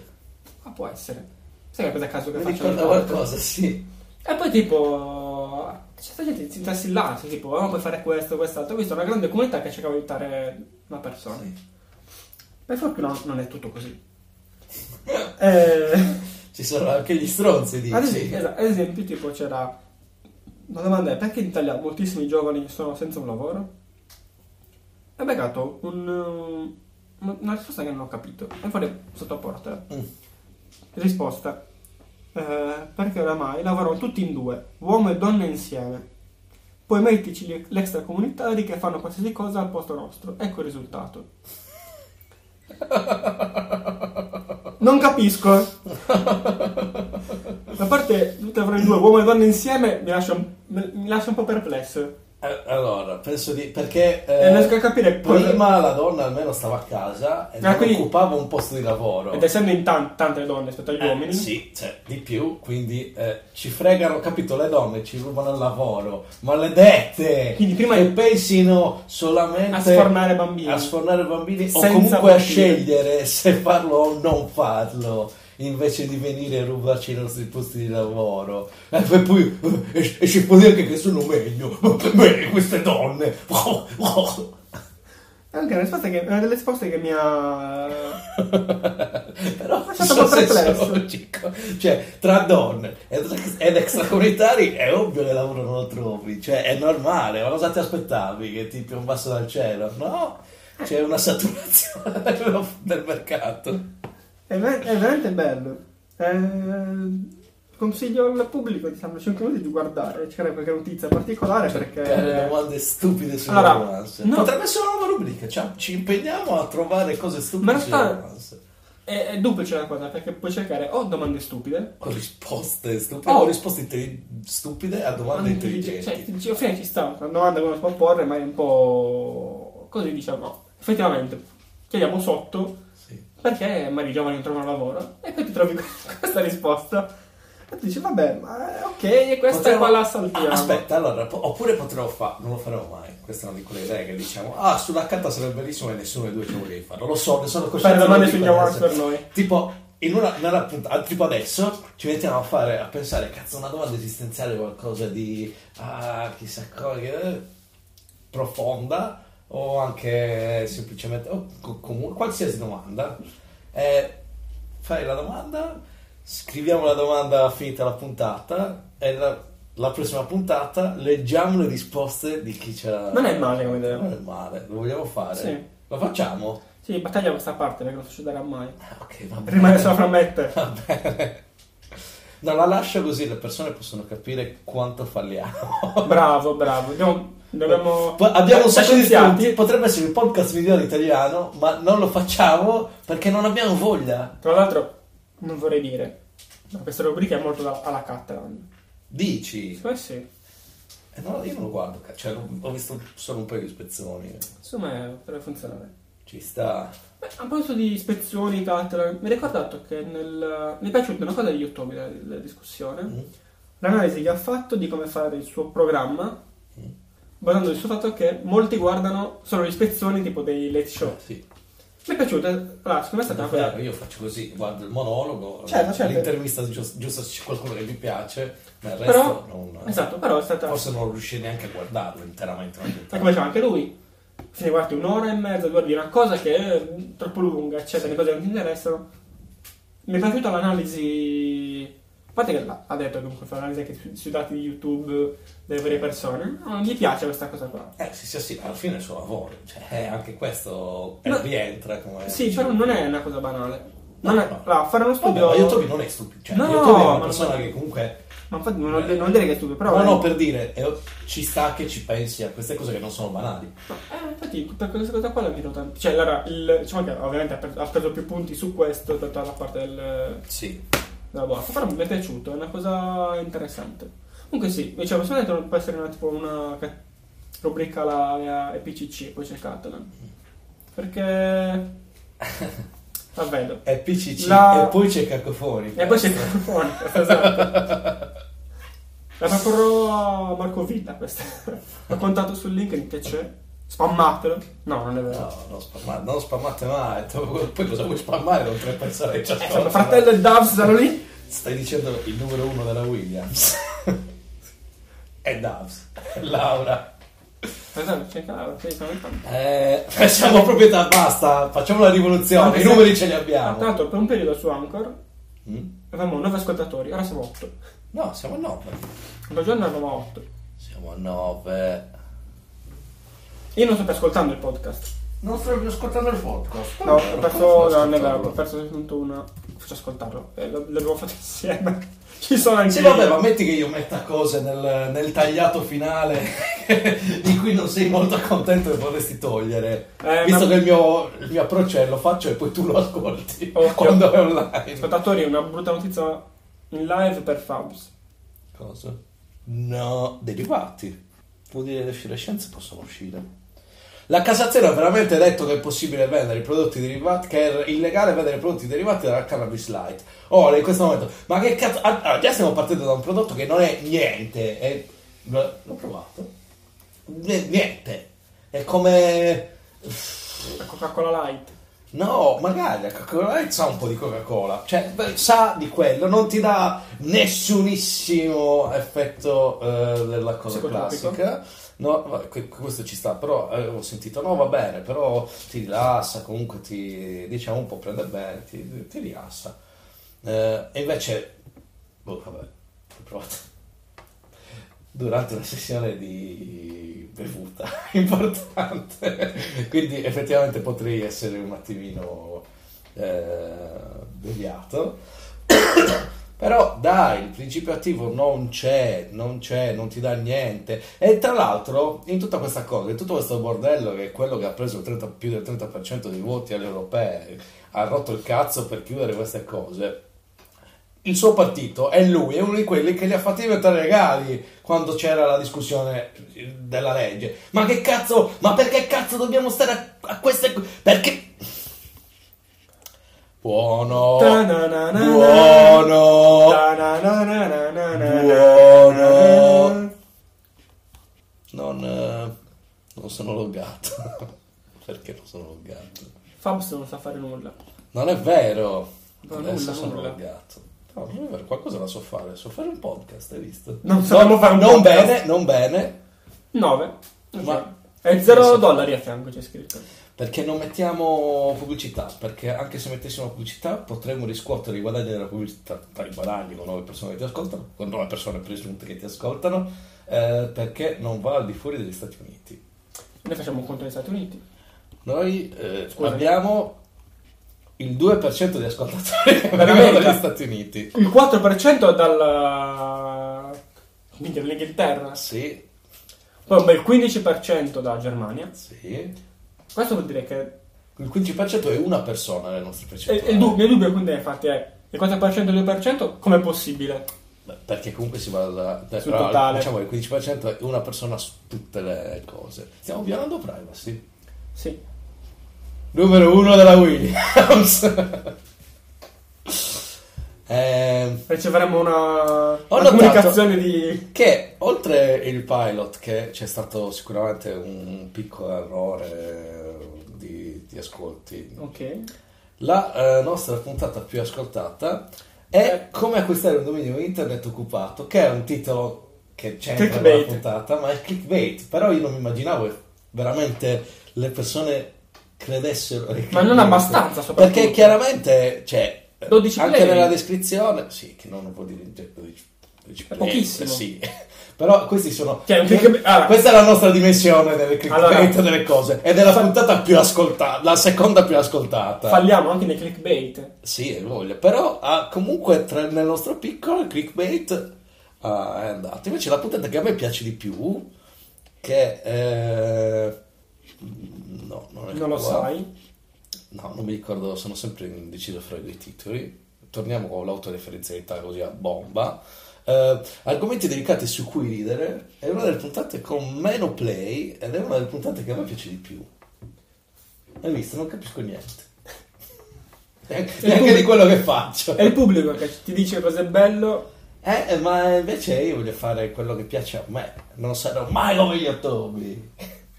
Ma può essere. Sai che cosa caso che Mi faccio? ricorda qualcosa, sì. E poi tipo c'è gente si intassillasse, tipo, oh, puoi fare questo, quest'altro. Ho visto una grande comunità che cercava di aiutare una persona. Sì. Per fortuna non è tutto così. Eh, Ci sono anche gli stronzi, dici. ad, esempio, esatto, ad esempio, tipo c'era la domanda è perché in Italia moltissimi giovani sono senza un lavoro? Ho beccato un, una risposta che non ho capito. E fuori sottoporta. Mm. Risposta. Eh, perché oramai lavorano tutti in due, uomo e donna insieme. Poi mettici gli gli extracomunitari che fanno qualsiasi cosa al posto nostro. Ecco il risultato. Non capisco. A parte tutte lavorano in due, uomo e donna insieme, mi lascia, mi lascia un po' perplesso. Eh, Allora, penso di... perché... Eh, non riesco a capire cosa- Prima la donna almeno stava a casa e Ah, quindi- occupava un posto di lavoro. Ed essendo in tan- tante le donne rispetto agli Eh, uomini, sì, cioè, di più, quindi eh, ci fregano, capito, le donne ci rubano il lavoro, maledette! Quindi prima- che pensino solamente a sfornare bambini. a sfornare bambini o Senza comunque a motivo. scegliere se farlo o non farlo invece di venire a rubarci i nostri posti di lavoro. E poi, poi eh, e, e ci può dire che sono meglio me queste donne. È anche una che, una delle risposte che mi ha... però stato un po' perplesso. cioè tra donne ed, ed extracomunitari è ovvio che lo trovi cioè è normale ma cosa ti aspettavi? Che ti piombasse dal cielo? No c'è una saturazione del mercato È, ver- è veramente bello. Eh, consiglio al pubblico diciamo 5 minuti di guardare, cercare qualche notizia particolare Delle perché... domande stupide sulle Allora, romance no. potrebbe essere una nuova rubrica cioè, ci impegniamo a trovare cose Ma stupide in sulle romance è, è duplice la cosa perché puoi cercare o domande stupide Con risposte stupide, o risposte intelli- stupide a domande intelligenti. Cioè, dici, ok, ci sta, una domanda che uno si può porre, ma è un po' così diciamo. Effettivamente, chiediamo sotto. Perché magari i giovani non trovano lavoro e poi ti trovi questa risposta. E tu dici, vabbè, ma è ok, e questa Potremmo- qua la saltiamo. Ah, Aspetta, allora, po- oppure potremmo fare, non lo faremo mai. Questa è una di quelle idee che diciamo, ah, sulla carta sarebbe bellissimo e nessuno dei due ci voglia farlo. Lo so, ne sono cosciente. Fare domande dico Awards per noi. Tipo, in una, nella puntata, tipo adesso, ci mettiamo a fare, a pensare, cazzo, una domanda esistenziale, qualcosa di, ah, chissà cosa, che- profonda, o anche semplicemente, o co- comunque, qualsiasi domanda. Eh, fai la domanda, scriviamo la domanda finita la puntata, e la, la prossima puntata leggiamo le risposte di chi c'era. Non è male come idea. Non è male, lo vogliamo fare? Sì. Lo facciamo? Sì, battaglia questa parte perché non succederà mai. Ah, Ok, va bene. Rimane solo fra me. Va bene. No, la lascio così, le persone possono capire quanto falliamo. Bravo, bravo. Dobbiamo... dobbiamo abbiamo un sacco di spunti, potrebbe essere il podcast migliore italiano, ma non lo facciamo perché non abbiamo voglia. Tra l'altro, non vorrei dire, ma questa rubrica è molto alla Catalan. Dici? Me sì. Eh, no, io non lo guardo, cioè, ho visto solo un paio di spezzoni. Insomma, potrebbe funzionare. Ci sta. Beh, a proposito di ispezioni, Catalan, mi hai ricordato che nel... mi è piaciuta una cosa di YouTube della, della discussione. Mm. L'analisi che ha fatto di come fare il suo programma, Basandosi sul fatto che molti guardano solo le ispezioni tipo dei late show. Eh, sì. Mi è piaciuta, allora, secondo me è stata una cosa... Io faccio così, guardo il monologo, Certo, certo. l'intervista giusto, giusto se c'è qualcuno che mi piace, ma il resto Però, non, esatto, però è stata... forse non riuscirei neanche a guardarlo interamente. puntata. come diceva anche lui, se ne guardi un'ora e mezza, due ore di una cosa che è troppo lunga, eccetera, le cose che non ti interessano. Mi è piaciuta l'analisi. A parte che l'ha- ha detto che comunque fa l'analisi anche su- sui dati di YouTube delle varie persone. No, mi piace questa cosa qua. Eh sì, sì, sì, alla fine è il suo lavoro, cioè, eh, anche questo eh, No. rientra come... Sì, però non è una cosa banale. No, Non è, no. allora, fare uno Vabbè, studio. ma YouTube non è stupido, cioè, No, YouTube è una non persona è- che comunque... Ma infatti non, non dire che è stupido, però. no, no, per dire, eh, ci sta che ci pensi a queste cose che non sono banali. No, eh, infatti, per questa cosa qua l'ho tanto. Cioè, allora, il- diciamo che ovviamente ha preso, più punti su questo rispetto alla parte del, Sì. Della borsa. Però mi è piaciuto, è una cosa interessante. Comunque sì, diciamo, sicuramente non può essere una, tipo una ca- rubrica alla EPCC, poi cercatela. Perché... La vedo. È PCC La- e poi c'è cacofonica. E poi c'è microfono, esatto. La proporrò a Marco Villa questa. Ho contato sul link che c'è. Spammatelo. No, non è vero. No, non spammate, non spammate mai. Poi cosa vuoi spammare con tre persone che ci Eh, fratello e Dubs sono lì. Stai dicendo il numero uno della Williams. è Dubs. Laura. C'è in campo. Eh, proprietà, basta, facciamo la rivoluzione, i numeri ce li Ah, Tra abbiamo. l'altro, per un periodo su Anchor Mm? avevamo 9 ascoltatori, ora siamo 8. No, siamo a 9. Un giorno avevamo 8. Siamo a 9. Io non sto più ascoltando il podcast. Non stai più ascoltando il podcast? No, ho perso, no, non è vero, ascoltarlo. ho perso soltanto una. Faccio ascoltarlo. Eh, l'abbiamo fatto insieme. Ci sono anche Sì, io. vabbè, ma metti che io metta cose nel, nel tagliato finale di cui non sei molto contento e vorresti togliere. Eh, Visto ma- che il mio, il mio approccio è lo faccio e poi tu lo ascolti Occhio. quando è online. Ascoltatori, una brutta notizia in live per Fabs. Cosa? No, derivati. Vuol dire che le scienze possono uscire. La Cassazione ha veramente detto che è possibile vendere i prodotti derivati, che è illegale vendere i prodotti derivati dalla cannabis light. Ora, in questo momento, ma che cazzo... ah, ah, già stiamo partendo da un prodotto che non è niente. È... L'ho provato. Niente. È come... La Coca-Cola Light. No, magari la Coca-Cola Light sa un po' di Coca-Cola, cioè beh, sa di quello, non ti dà nessunissimo effetto eh, della cosa classica. No, questo ci sta, però eh, ho sentito no, va bene, però ti rilassa, comunque ti diciamo un po' prende bene, ti, ti rilassa. Eh, e invece, boh, vabbè, ho provato durante una sessione di bevuta importante, quindi effettivamente potrei essere un attimino eh, deviato. Però dai, il principio attivo non c'è, non c'è, non ti dà niente. E tra l'altro, in tutta questa cosa, in tutto questo bordello che è quello che ha preso il 30 più del 30% dei voti alle europee, ha rotto il cazzo per chiudere queste cose. Il suo partito e lui è uno di quelli che li ha fatti diventare legali quando c'era la discussione della legge. Ma che cazzo? Ma perché cazzo dobbiamo stare a, a queste Perché? Buono. Buono. Buono. Non, eh, non sono loggato. perché non sono loggato? Fabs non sa fare nulla. Non è vero. No, Adesso nulla, sono nulla. loggato. No, non è vero, qualcosa la so fare. So fare un podcast, hai visto? Non sappiamo fare un non podcast. bene, non bene, 9. Ma- È 0 Sì, sì. dollari a fianco c'è scritto. Perché non mettiamo pubblicità. Perché anche se mettessimo pubblicità potremmo riscuotere i guadagni della pubblicità tra i guadagni con nuove persone che ti ascoltano, con nuove persone presunte che ti ascoltano, eh, perché non va al di fuori degli Stati Uniti. Noi facciamo un conto negli Stati Uniti. Noi eh, abbiamo il 2% di ascoltatori che vengono dagli Stati Uniti. Il 4% dalla... Quindi dall'Inghilterra. Sì, Poi un bel 15% dalla Germania. sì. Questo vuol dire che... Il 15% è una persona nelle nostre E, percentuali. e il dubbio, il dubbio quindi infatti è il 4% e il 2% com'è possibile? Beh, Perché comunque si va da, da- Sul però, totale. Diciamo che il 15% è una persona su tutte le cose. Stiamo violando privacy. Sì. Numero uno della Williams. Ehm, Riceveremo una, una comunicazione di... che oltre il pilot, che c'è stato sicuramente un piccolo errore di, ascolti, Ok. la eh, nostra puntata più ascoltata è Come acquistare un dominio internet occupato, che è un titolo che c'è nella puntata, ma è clickbait. Però io non mi immaginavo che veramente le persone credessero. Ma non abbastanza, soprattutto. Perché chiaramente, cioè, 12 anche nella descrizione, sì, che non vuol dire 12, 12 È play, pochissimo. Sì. Però questi sono... Cioè, clickbait- allora- questa è la nostra dimensione delle clickbait Allora- delle cose. Ed è la Fa- puntata più ascoltata, la seconda più ascoltata. Falliamo anche nei clickbait. Sì, hai voglia. Però ah, comunque tra- nel nostro piccolo il clickbait ah, è andato. Invece la puntata che a me piace di più, che eh, no, non, è Non lo sai. No, non mi ricordo, sono sempre indeciso fra i due titoli. Torniamo con l'autoreferenzialità così a bomba. Eh, argomenti delicati su cui ridere è una delle puntate con meno play ed è una delle puntate che a me piace di più. Hai visto? Non capisco niente. Neanche, neanche di quello che faccio. È il pubblico che ti dice cos'è bello. Eh, ma invece io voglio fare quello che piace a me. Non sarò mai come gli Tobi.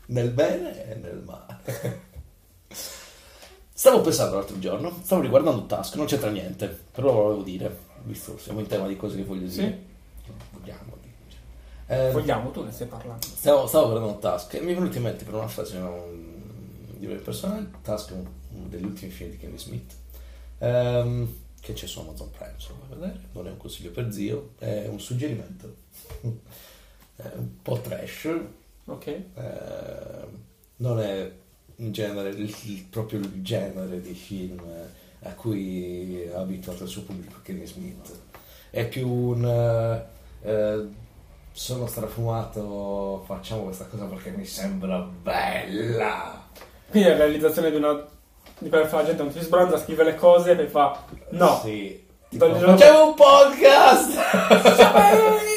Nel bene e nel male. Stavo pensando l'altro giorno, stavo riguardando Task, non c'entra niente, però lo volevo dire, visto siamo in tema di cose che voglio Sì. dire. Vogliamo dire. Eh, Vogliamo, tu ne stai parlando. Stavo, stavo guardando Task e mi è venuto in mente per una frase um, di un personaggio. Task è un- uno degli ultimi film di Kevin Smith ehm, che c'è su Amazon Prime, vuoi vedere. Non è un consiglio per zio, è un suggerimento. è un po' trash, Ok. eh, non è in genere il, il- proprio il genere di film eh, a cui è abituato il suo pubblico Kevin Smith. È più un eh, eh, sono strafumato, facciamo questa cosa perché mi sembra bella. Quindi è la realizzazione di una... Di quella che fa la gente non si sbronza, scrive le cose e fa... No. Sì. Tipo, facciamo un podcast!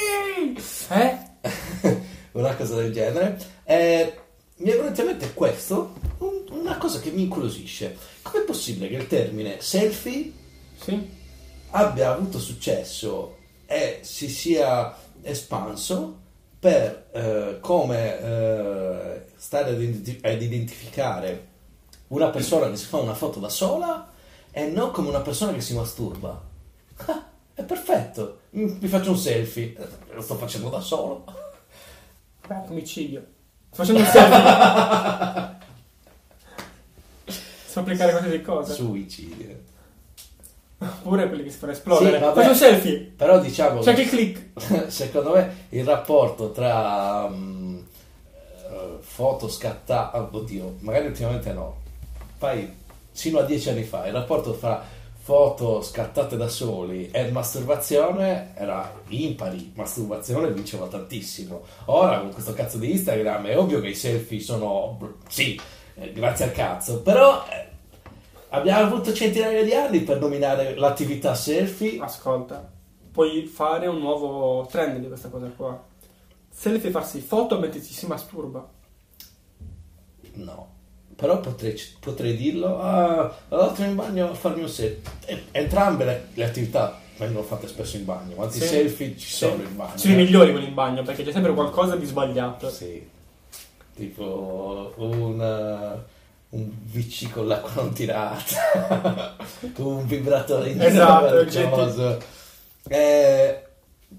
Eh? una cosa del genere. Eh, mi è venuto in mente questo, un- una cosa che mi incuriosisce. Com'è possibile che il termine selfie Sì? abbia avuto successo e si sia espanso per eh, come eh, stare ad, identi- ad identificare una persona che si fa una foto da sola e non come una persona che si masturba. Ah, è perfetto, mi faccio un selfie, lo sto facendo da solo. Beh, omicidio. Sto facendo un selfie. Applicare qualsiasi cosa. Suicidio. Oppure quelli che si fanno esplodere. Sì, vabbè. Faccio selfie. Però diciamo, C'è il click. secondo me il rapporto tra eh, foto scattate, oddio, magari ultimamente no, poi sino a dieci anni fa il rapporto fra foto scattate da soli e masturbazione era impari, masturbazione vinceva tantissimo. Ora con questo cazzo di Instagram è ovvio che i selfie sono, sì, eh, grazie al cazzo, però eh, abbiamo avuto centinaia di anni per nominare l'attività selfie. Ascolta, puoi fare un nuovo trend di questa cosa qua. Selfie farsi foto mentre ci si masturba. No, però potrei, potrei dirlo. Ah, l'altro in bagno a farmi un selfie. Entrambe le, le attività vengono fatte spesso in bagno, ma Sì. selfie ci sono Sì. in bagno. Sono i migliori quelli in bagno perché c'è sempre qualcosa di sbagliato. Sì, tipo un, un VC con l'acqua non tirata, un vibratore in Esatto, cosa. Eh,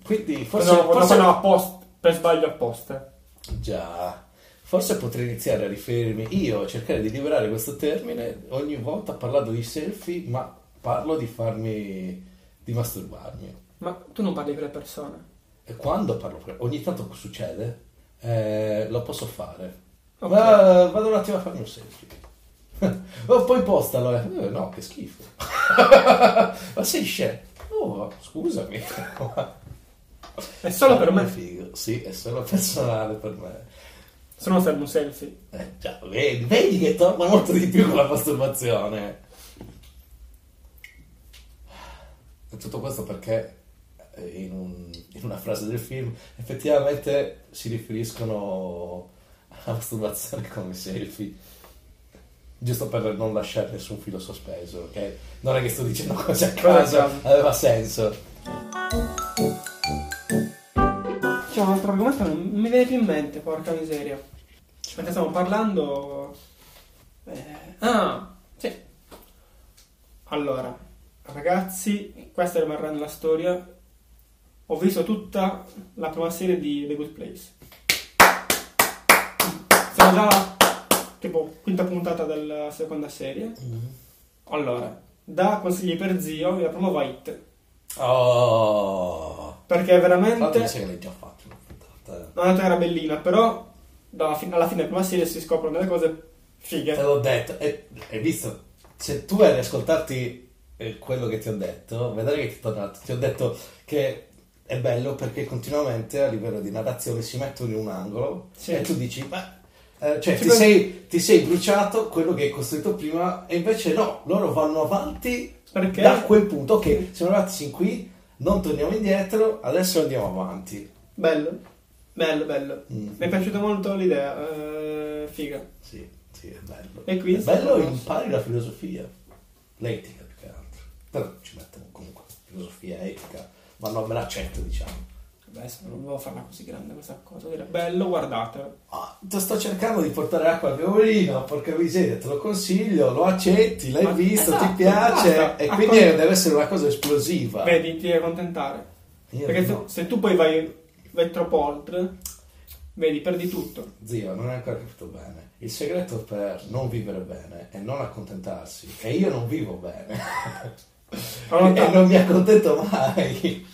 quindi forse, quando forse- fanno apposta, per sbaglio apposta. già, forse potrei iniziare a riferirmi io a cercare di liberare questo termine ogni volta parlando di selfie, ma parlo di farmi di masturbarmi. Ma tu non parli con le persone. E quando parlo, ogni tanto succede, eh, lo posso fare. Ok. Ma vado un attimo a farmi un selfie. Oh, poi postalo. Eh. Eh, no, che schifo. Ma sei scemo. Oh, scusami. È solo per me. figo. Sì, è solo personale per me. Se no serve un selfie. Eh, già, vedi, vedi che torna molto di più con la masturbazione. E tutto questo perché eh, in, un- in una frase del film effettivamente si riferiscono alla masturbazione come selfie. Giusto per non lasciare nessun filo sospeso, ok? Non è che sto dicendo cose a caso, aveva senso. C'è un altro argomento che non mi viene più in mente, porca miseria. Perché stiamo parlando... eh, Ah, sì. Allora, ragazzi, questa rimarrà nella storia. Ho visto tutta la prima serie di The Good Place. Siamo già tipo quinta puntata della seconda serie. Allora, da consigli per zio, la prima va It. Oh! Perché veramente... sa che l'hai già fatto una puntata. eh. Non detto che era bellina, però dalla fi- alla fine della prima serie si scoprono delle cose Te fighe. l'ho detto, e hai visto? Se tu hai ascoltarti eh, quello che ti ho detto, vedrai che ti ho tornato. Ti ho detto che è bello perché continuamente a livello di narrazione si mettono in un angolo Sì. e tu dici, ma eh, cioè, ti, sei, ti sei bruciato quello che hai costruito prima e invece no, loro vanno avanti Perché? da quel punto. Ok, siamo arrivati sin qui, non torniamo indietro, adesso andiamo avanti. Bello, bello, bello. Mm. Mi è piaciuta molto l'idea, eh, figa. Sì, sì, è bello. E qui è bello impari la filosofia, l'etica più che altro. Però ci mettono comunque filosofia, etica, ma non me l'accetto, diciamo. Beh, se non volevo farla così grande questa cosa. Dire, bello, guardate. Ah, ti sto cercando di portare acqua al violino, porca miseria, te lo consiglio, lo accetti, l'hai Ma- visto, esatto, ti piace basta. e quindi poi- deve essere una cosa esplosiva. Vedi, ti devi accontentare. Io Perché se, no. se tu poi vai, vai troppo oltre, vedi, perdi tutto. Zio, non hai ancora capito bene. Il segreto per non vivere bene è non accontentarsi. E io non vivo bene. Allora, e non mi accontento mai.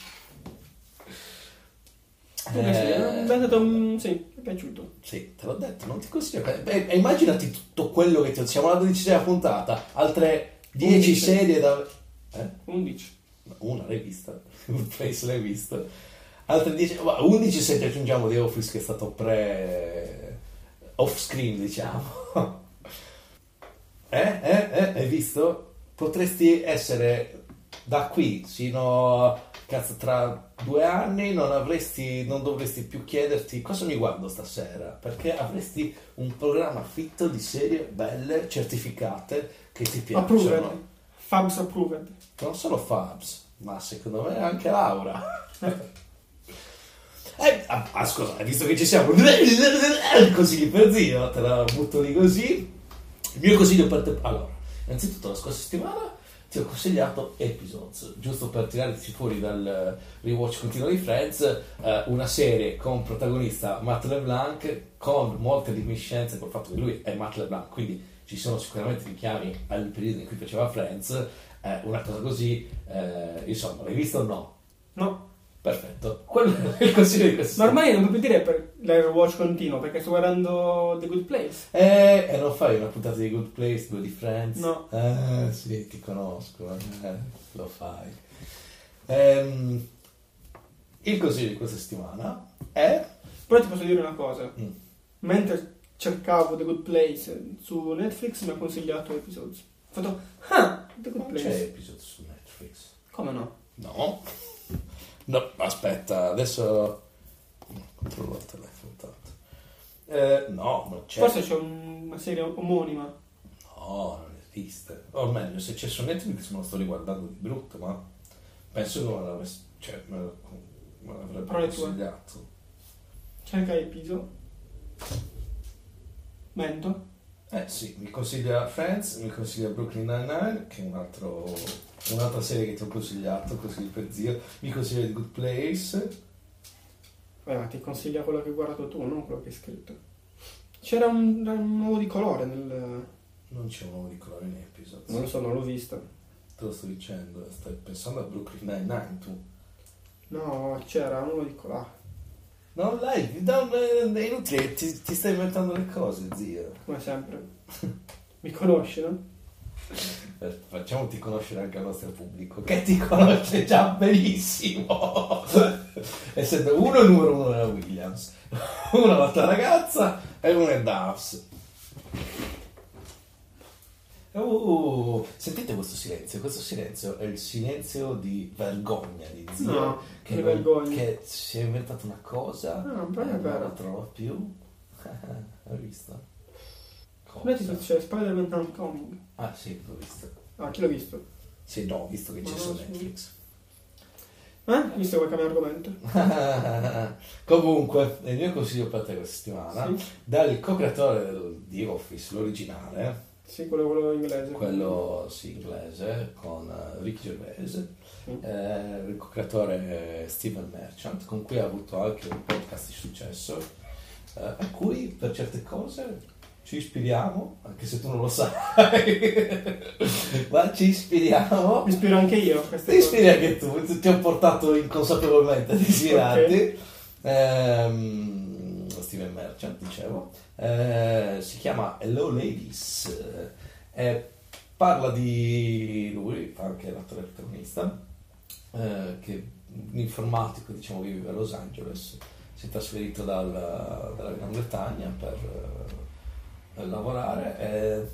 Eh, Mi è stato, mm, sì, mi è piaciuto. Sì, te l'ho detto, non ti consiglio. Beh, immaginati tutto quello che ti siamo alla dodicesima puntata, altre 10 Undici. serie da. Eh? 11. Una l'hai vista, Place l'hai vista. Altre 10, ma 11 se ti aggiungiamo The Office che è stato pre off screen, diciamo. Eh? Eh? Eh? Hai visto? Potresti essere da qui fino a cazzo tra due anni non avresti non dovresti più chiederti cosa mi guardo stasera perché avresti un programma fitto di serie belle certificate che ti piacciono Approved. Fabs approved. non solo Fabs, ma secondo me anche Laura. Eh, ah, ah, scusa, visto che ci siamo, consigli per zio, te la butto lì così. Il mio consiglio per te. Allora, innanzitutto la scorsa settimana ti ho consigliato Episodes, giusto per tirarti fuori dal eh, rewatch continuo di Friends, eh, una serie con protagonista Matt LeBlanc, con molte reminiscenze col fatto che lui è Matt LeBlanc, quindi ci sono sicuramente richiami al periodo in cui faceva Friends, eh, una cosa così, eh, insomma, l'hai visto o no? No. Perfetto, quello è il consiglio di questo. Ma ormai non puoi dire per l'Airwatch continuo perché sto guardando The Good Place. Eh, e non fai una puntata di Good Place, due di Friends? No. Eh, sì, ti conosco, eh, lo fai. Ehm, il consiglio di questa settimana è... Però ti posso dire una cosa. Mm. Mentre cercavo The Good Place su Netflix mi ha consigliato Episodes. Ho fatto, ah, The Good Non c'è Place. episodio su Netflix. Come no? No. No, aspetta, adesso controllo il telefono tanto. Eh, no, non c'è. Forse c'è un- una serie omonima. No, non esiste. O meglio, se c'è su Netflix me lo sto riguardando di brutto, ma penso che me l'avesse- cioè, me l'avrebbe consigliato. Cerca episodio. Mento. Eh sì, mi consiglia Friends, mi consiglia Brooklyn Nine-Nine, che è un altro, un'altra serie che ti ho consigliato, così per zio. Mi consiglia The Good Place. Ma ti consiglia quello che hai guardato tu, non quello che hai scritto. C'era un, un nuovo di colore nel... Non c'è un uomo di colore in episode. Non lo so, non l'ho visto. Te lo sto dicendo, stai pensando a Brooklyn Nine-Nine tu. No, c'era uno di colore. Non lei, non, è inutile, ti, ti stai inventando le cose, zio. Come sempre. Mi conosci, no? Eh, Facciamoti conoscere anche al nostro pubblico, che ti conosce già benissimo. Essendo uno il numero uno della Williams, uno la tua ragazza e uno è Duffs. Uh, sentite questo silenzio? Questo silenzio è il silenzio di vergogna di zio. No, che, che non- vergogna. che si è inventato una cosa Ah, beh, e non vero. la trova più. Hai visto? Come ti dice Spider-Man Homecoming? Ah sì, l'ho visto. Ah, chi l'ha visto? Sì, no, ho visto che c'è Ma su no, sì. Netflix. Eh? Visto quel cambio argomento? Comunque, il mio consiglio per te questa settimana, Sì. dal co-creatore di Office, l'originale, Sì, quello, quello inglese. quello sì, inglese, con eh, Rick Gervais, Sì. eh, il co-creatore Steven Merchant, con cui ha avuto anche un podcast di successo, eh, a cui per certe cose ci ispiriamo, anche se tu non lo sai, ma ci ispiriamo. Mi ispiro anche io Ti ispiri anche tu, ti ho portato inconsapevolmente ad ispirarti. Ehm, Steven Merchant, dicevo. Eh, si chiama Hello Ladies. Eh, parla di lui, anche l'attore protagonista, eh, che un informatico diciamo, che vive a Los Angeles. Si è trasferito dal- dalla Gran Bretagna per eh, lavorare e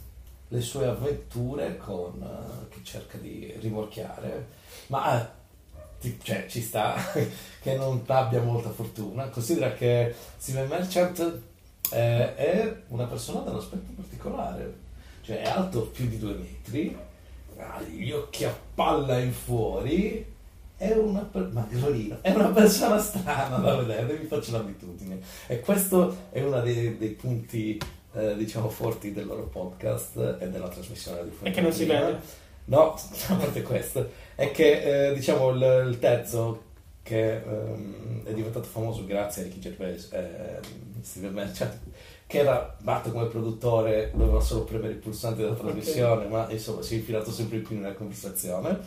le sue avventure con, eh, che cerca di rimorchiare, ma eh, ti- cioè, ci sta che non abbia molta fortuna. Considera che Steven Merchant eh, è una persona da un aspetto particolare, cioè è alto più di due metri, ha gli occhi a palla in fuori. È una, per- magrolino, è una persona strana da vedere, mi faccio l'abitudine. E questo è uno dei, dei punti, eh, diciamo, forti del loro podcast e della trasmissione di E che non si vede. No, a parte questo, è che eh, diciamo il, il terzo che ehm, è diventato famoso grazie a Ricky Gervais, eh, Steven Merchant, che era nato come produttore, doveva solo premere il pulsante della trasmissione, ma insomma si è infilato sempre più nella conversazione.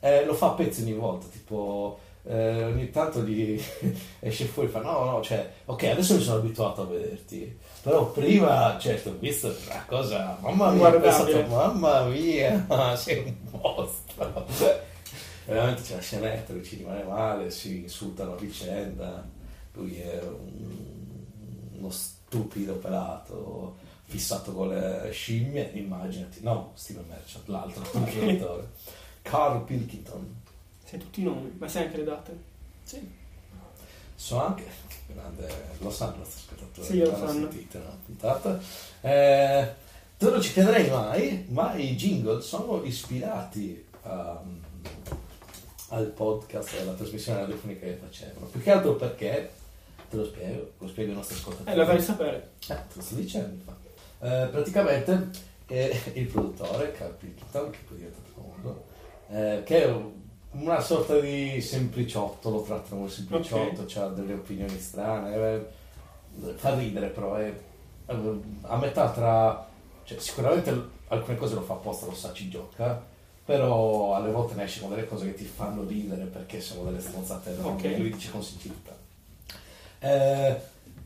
Eh, lo fa a pezzi ogni volta, tipo eh, ogni tanto gli esce fuori e fa no, no, cioè, ok, adesso mi sono abituato a vederti, però prima, cioè, ti ho visto una cosa, mamma mia, ho pensato, mamma mia, sei un mostro. Veramente c'è la scenetta, lui ci rimane male, si insultano a vicenda, lui è un- uno stupido pelato, fissato con le scimmie, immaginati, no, Steven Merchant, l'altro, il. Carl Pilkington. Sai tutti i nomi, ma sai anche le date? Sì. So anche, grande, lo sanno i nostri ascoltatori, Sì, lo sanno. sentita la puntata. Eh, tu non ci crederai mai, ma i jingle sono ispirati um, al podcast e alla trasmissione radiofonica che facevano. Più che altro perché, te lo spiego, lo spiego ai nostri ascoltatori. Eh, lo fai sapere. Eh, te lo sto dicendo. Eh, praticamente è il produttore, Carl Pilkington, che poi è diventato famoso, eh, che è una sorta di sempliciotto, lo trattano come sempliciotto, ha delle opinioni strane, eh, fa ridere però, è eh, a metà tra... Cioè, sicuramente alcune cose lo fa apposta, lo sa, ci gioca, però alle volte ne esce con delle cose che ti fanno ridere perché sono delle stronzate enormi, Ok. lui dice con sincerità. Eh,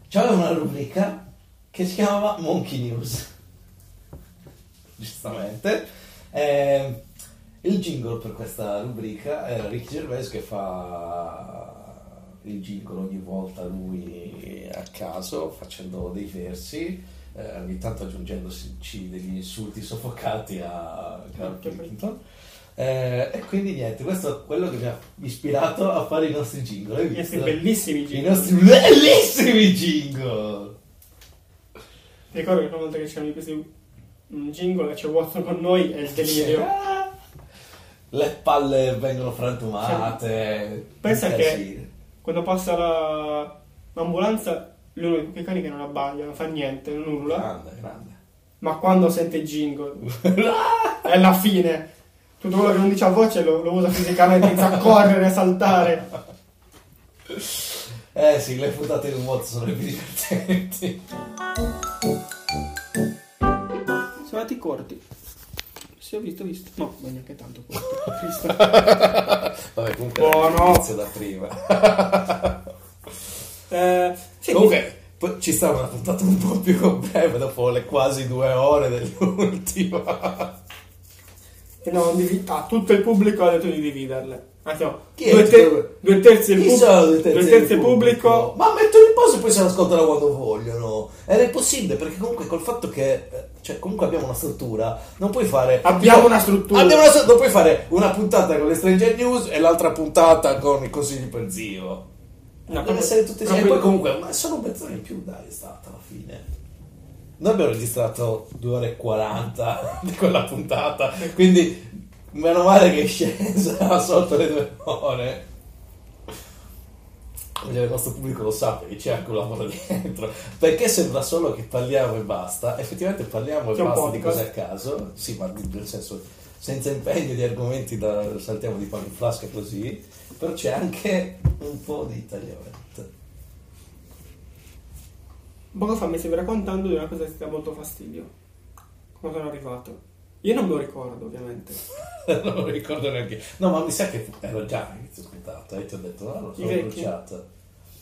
c'aveva una rubrica che si chiamava Monkey News, giustamente. Eh, il jingle per questa rubrica era Ricky Gervais che fa il jingle ogni volta lui a caso facendo dei versi eh, ogni tanto aggiungendoci degli insulti soffocati a Carl Pilkington. Eh, e quindi niente, questo è quello che mi ha ispirato a fare i nostri jingle. I nostri bellissimi I jingle. nostri bellissimi jingle! Ti ricordo che una volta che c'erano questi un jingle e c'è Watson con noi è il delirio. Le palle vengono frantumate. Pensa un che-. Quando passa la- l'ambulanza, lui è uno di quei cani che non abbaglia, non fa niente, non urla. Grande, grande. Ma quando sente il jingle, è la fine. Tutto quello che non dice a voce lo, lo usa fisicamente, inizia a correre, a saltare. Eh sì, le puntate di un mod sono le più divertenti. Sono andati corti. Sì, ho visto, ho visto. No, ma neanche tanto. Cristo. Vabbè, comunque Buono. inizio da prima. Eh, sì, comunque, poi ci sta una puntata un po' più breve dopo le quasi due ore dell'ultima. E no, ah, tutto il pubblico ha detto di dividerle. Anzi, no, Chi è due, te- pubblico? due terzi pub- sono due terzi, due terzi del pubblico. Ma mettono in pausa e poi se l'ascoltano quando vogliono. Ed è possibile perché comunque col fatto che eh, cioè, comunque abbiamo una struttura, non puoi fare Abbiamo una struttura. Abbiamo una non puoi fare una puntata con le Stranger News e l'altra puntata con i consigli per zio. No, Deve essere tutte insieme. E poi comunque, ma solo mezz'ora in più dai è stata alla fine. Noi abbiamo registrato 2 ore e 40 di quella puntata, quindi meno male che è scesa sotto le due ore. Voglio che il nostro pubblico lo sappia che c'è anche un lavoro dietro. Perché sembra solo che parliamo e basta. Effettivamente parliamo e C'è basta di cose a caso. Sì, ma nel senso senza impegno di argomenti da saltiamo di pane in flasca così. Però c'è anche un po' di tagliamento. Poco fa mi stavi raccontando di una cosa che ti dà molto fastidio. Come sono arrivato. Io non me lo ricordo, ovviamente. non lo ricordo neanche. No, ma mi sa che ero già ascoltato e ti ho detto, no, lo sono bruciato.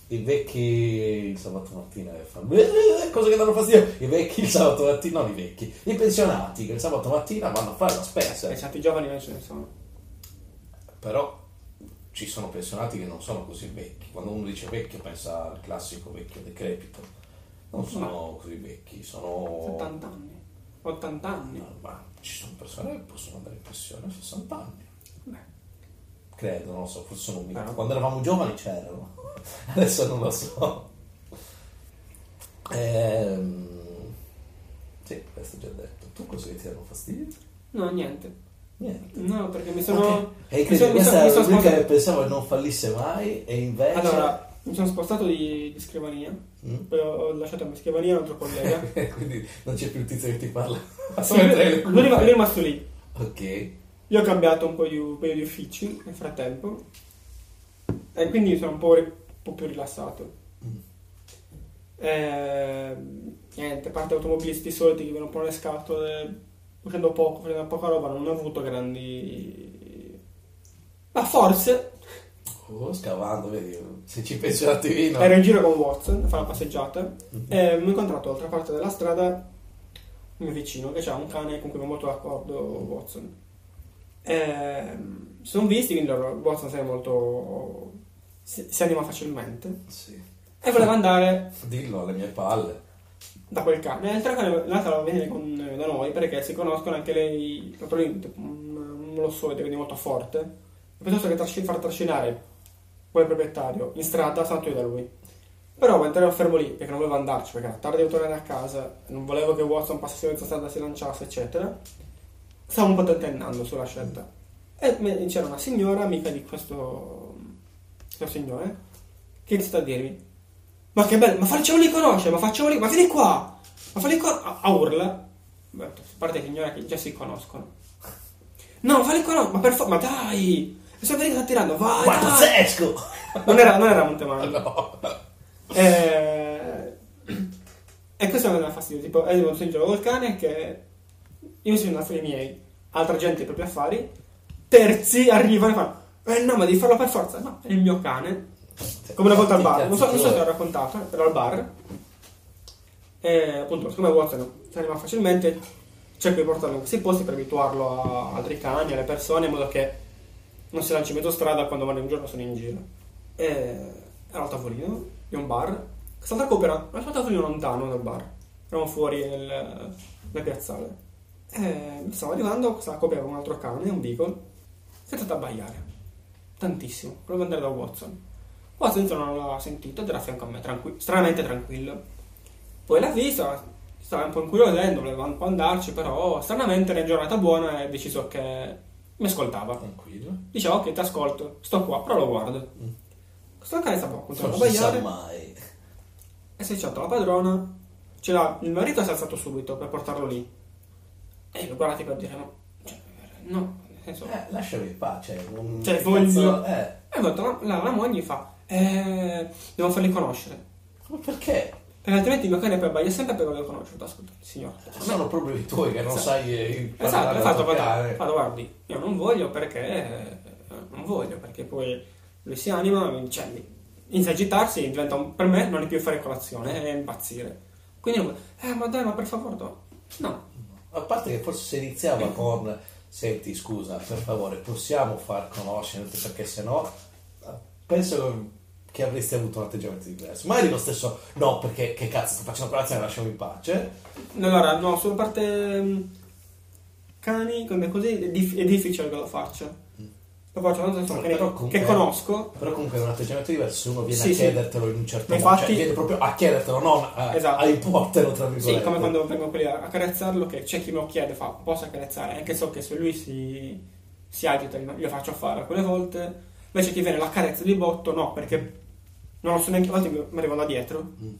I vecchi il sabato mattina che fanno "Eh, cose che danno fastidio. I vecchi il sabato mattina, non i vecchi, i pensionati che il sabato mattina vanno a fare la spesa. Pensate, i giovani non ce ne sono. Però ci sono pensionati che non sono così vecchi. Quando uno dice vecchio pensa al classico vecchio decrepito. Non sono così vecchi, sono 70 anni. 80 anni. No, ma ci sono persone che possono andare in pensione a 60 anni. Beh, Credo, non lo so, forse sono un mito. Ah. Quando eravamo giovani c'erano, adesso non lo so. Ehm, sì, questo già detto. Tu cosa ti danno fastidio? no, niente. Niente. No, perché mi sono... Ok. E mi sono- mi sono- mi sono che pensavo che non fallisse mai e invece... Allora, mi sono spostato di, di scrivania. Mm? Poi ho ho lasciato la mia scrivania a un altro collega. Quindi non c'è più il tizio che ti parla. Sì, lui, è lui è rimasto lì. Ok. Io ho cambiato un po' di, un paio di uffici nel frattempo. E quindi sono un po', un po' più rilassato. Mm. Eh, niente, a parte automobilisti soliti che vengono un po' le scatole, facendo poco, facendo poca roba, non ho avuto grandi... Ma forse Oh, scavando, vedi, se ci pensi un attimino. ero in giro con Watson a fare una passeggiata e mi ho incontrato dall'altra parte della strada un mio vicino che ha un cane con cui va molto d'accordo Watson. E, si sono visti, quindi loro- Watson si è molto... si, si anima facilmente Sì. e voleva andare Dillo alle mie palle. da quel cane. L'altra cane l'altra voleva venire con- da noi perché si conoscono anche lei, probabilmente un, un lossoide, quindi molto forte. E piuttosto che trasci- far trascinare quel proprietario in strada, sono io da lui. Però mentre ero fermo lì, perché non volevo andarci, perché era tardi devo tornare a casa, non volevo che Watson passasse mezza strada, si lanciasse, eccetera, stavo un po' tentennando sulla scelta. E c'era una signora, amica di questo, questo signore, che iniziò a dirmi ma che bello, ma facciamoli conoscere, ma facciamoli, ma vieni qua, ma falli qua, a, a urla. Beh, a parte che ignora che già si conoscono. No, falli conoscere, ma per favore, ma dai, e che sta tirando, vai, Ma dai. pazzesco! Non era, non era Montemagno. No. Eh, E questo mi dà fastidio, tipo, è un giro col cane che io sono affari miei, altra gente i propri affari, terzi arrivano e fanno, eh no, ma devi farlo per forza. No, è il mio cane, come una volta al bar, non so, non so se l'ho raccontato, eh, ero al bar, e appunto, siccome Watson si anima facilmente, cerco di portarlo in questi posti per abituarlo a altri cani, alle persone, in modo che non si lanci in mezzo strada quando vanno in giro sono in giro. E ero al tavolino di un bar, quest'altra coppia era al suo tavolino lontano dal bar. eravamo fuori nel, nel piazzale. E stavo arrivando, questa coppia aveva un altro cane, un beagle, si è stato a abbaiare. Tantissimo, volevo andare da Watson. Watson non l'ha sentito ed era a fianco a me, tranqui- stranamente tranquillo. Poi l'ha visto, stava un po' incuriosendo, voleva un po' andarci, però stranamente era in giornata buona e ha deciso che mi ascoltava. Tranquillo. Diceva ok ti ascolto, sto qua, però lo guardo. Mm. Questo cane stava continuando a Non si sa mai. e si è cercato la padrona. Ce l'ha- il marito si è alzato subito per portarlo lì. E l'ho guardato per dire no. Cioè, no, senso... Eh, lasciami in pace. non- Cioè, voglio- Eh, E ho detto, la, la, la moglie fa, eh, devo farli conoscere. ma perché? Perché altrimenti mio cane poi abbaia sempre perché lo conosciuto. Ascolta, signore. a me- Sono problemi tuoi che non Esatto. sai eh, Esatto, ho fatto, fatto, guardi, io non voglio perché eh, non voglio perché poi lui si anima, cioè, inizia a agitarsi, diventa un- per me non è più fare colazione, è impazzire. Quindi, non- eh, ma dai, ma per favore, no. No, A parte che forse se iniziava con senti scusa, per favore, possiamo far conoscere perché sennò eh, penso che avresti avuto un atteggiamento diverso. Magari lo stesso no, perché che cazzo sto facendo colazione, lasciamo in pace. allora, no, sulla parte mm, cani, come così, è, dif- è difficile che lo faccia. Lo faccio tanto sono cani che- comunque- che conosco. Però comunque è un atteggiamento diverso se uno viene Sì, a sì. chiedertelo in un certo Ma modo, infatti- cioè viene proprio a chiedertelo, non a, Esatto. a importelo tra virgolette. Sì, come quando vengono quelli a accarezzarlo, che c'è chi me lo chiede, fa, posso accarezzare? Anche so che se lui si, si agita, io lo faccio fare alcune volte. Invece chi viene l'accarezza di botto, no, perché non lo so neanche, a volte mi- arrivano da dietro. Mm.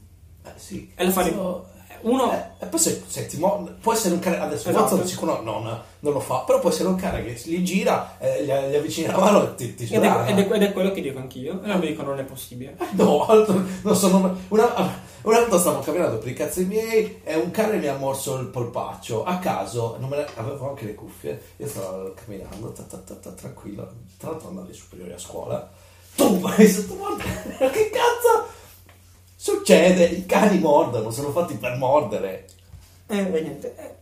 Eh, sì. E lo fa di- Cazzo- Uno, Eh, e poi se, senti, mo- può essere un cane, adesso Esatto. Watson sicuro non, non lo fa, però può essere un cane che li gira, eh, gli, gli avvicina la mano e ti, ti ed è, ed, è, ed è quello che dico anch'io, e allora mi dico non è possibile. No, altro- non sono, una, una volta stavo camminando per i cazzi miei e un cane mi ha morso il polpaccio a caso, non me ne- avevo anche le cuffie, io stavo camminando, ta, ta, ta, ta, tranquillo, tra l'altro andavo alle superiori a scuola, tu vai sotto morte, che cazzo succede? I cani mordono, sono fatti per mordere. E e niente, eh,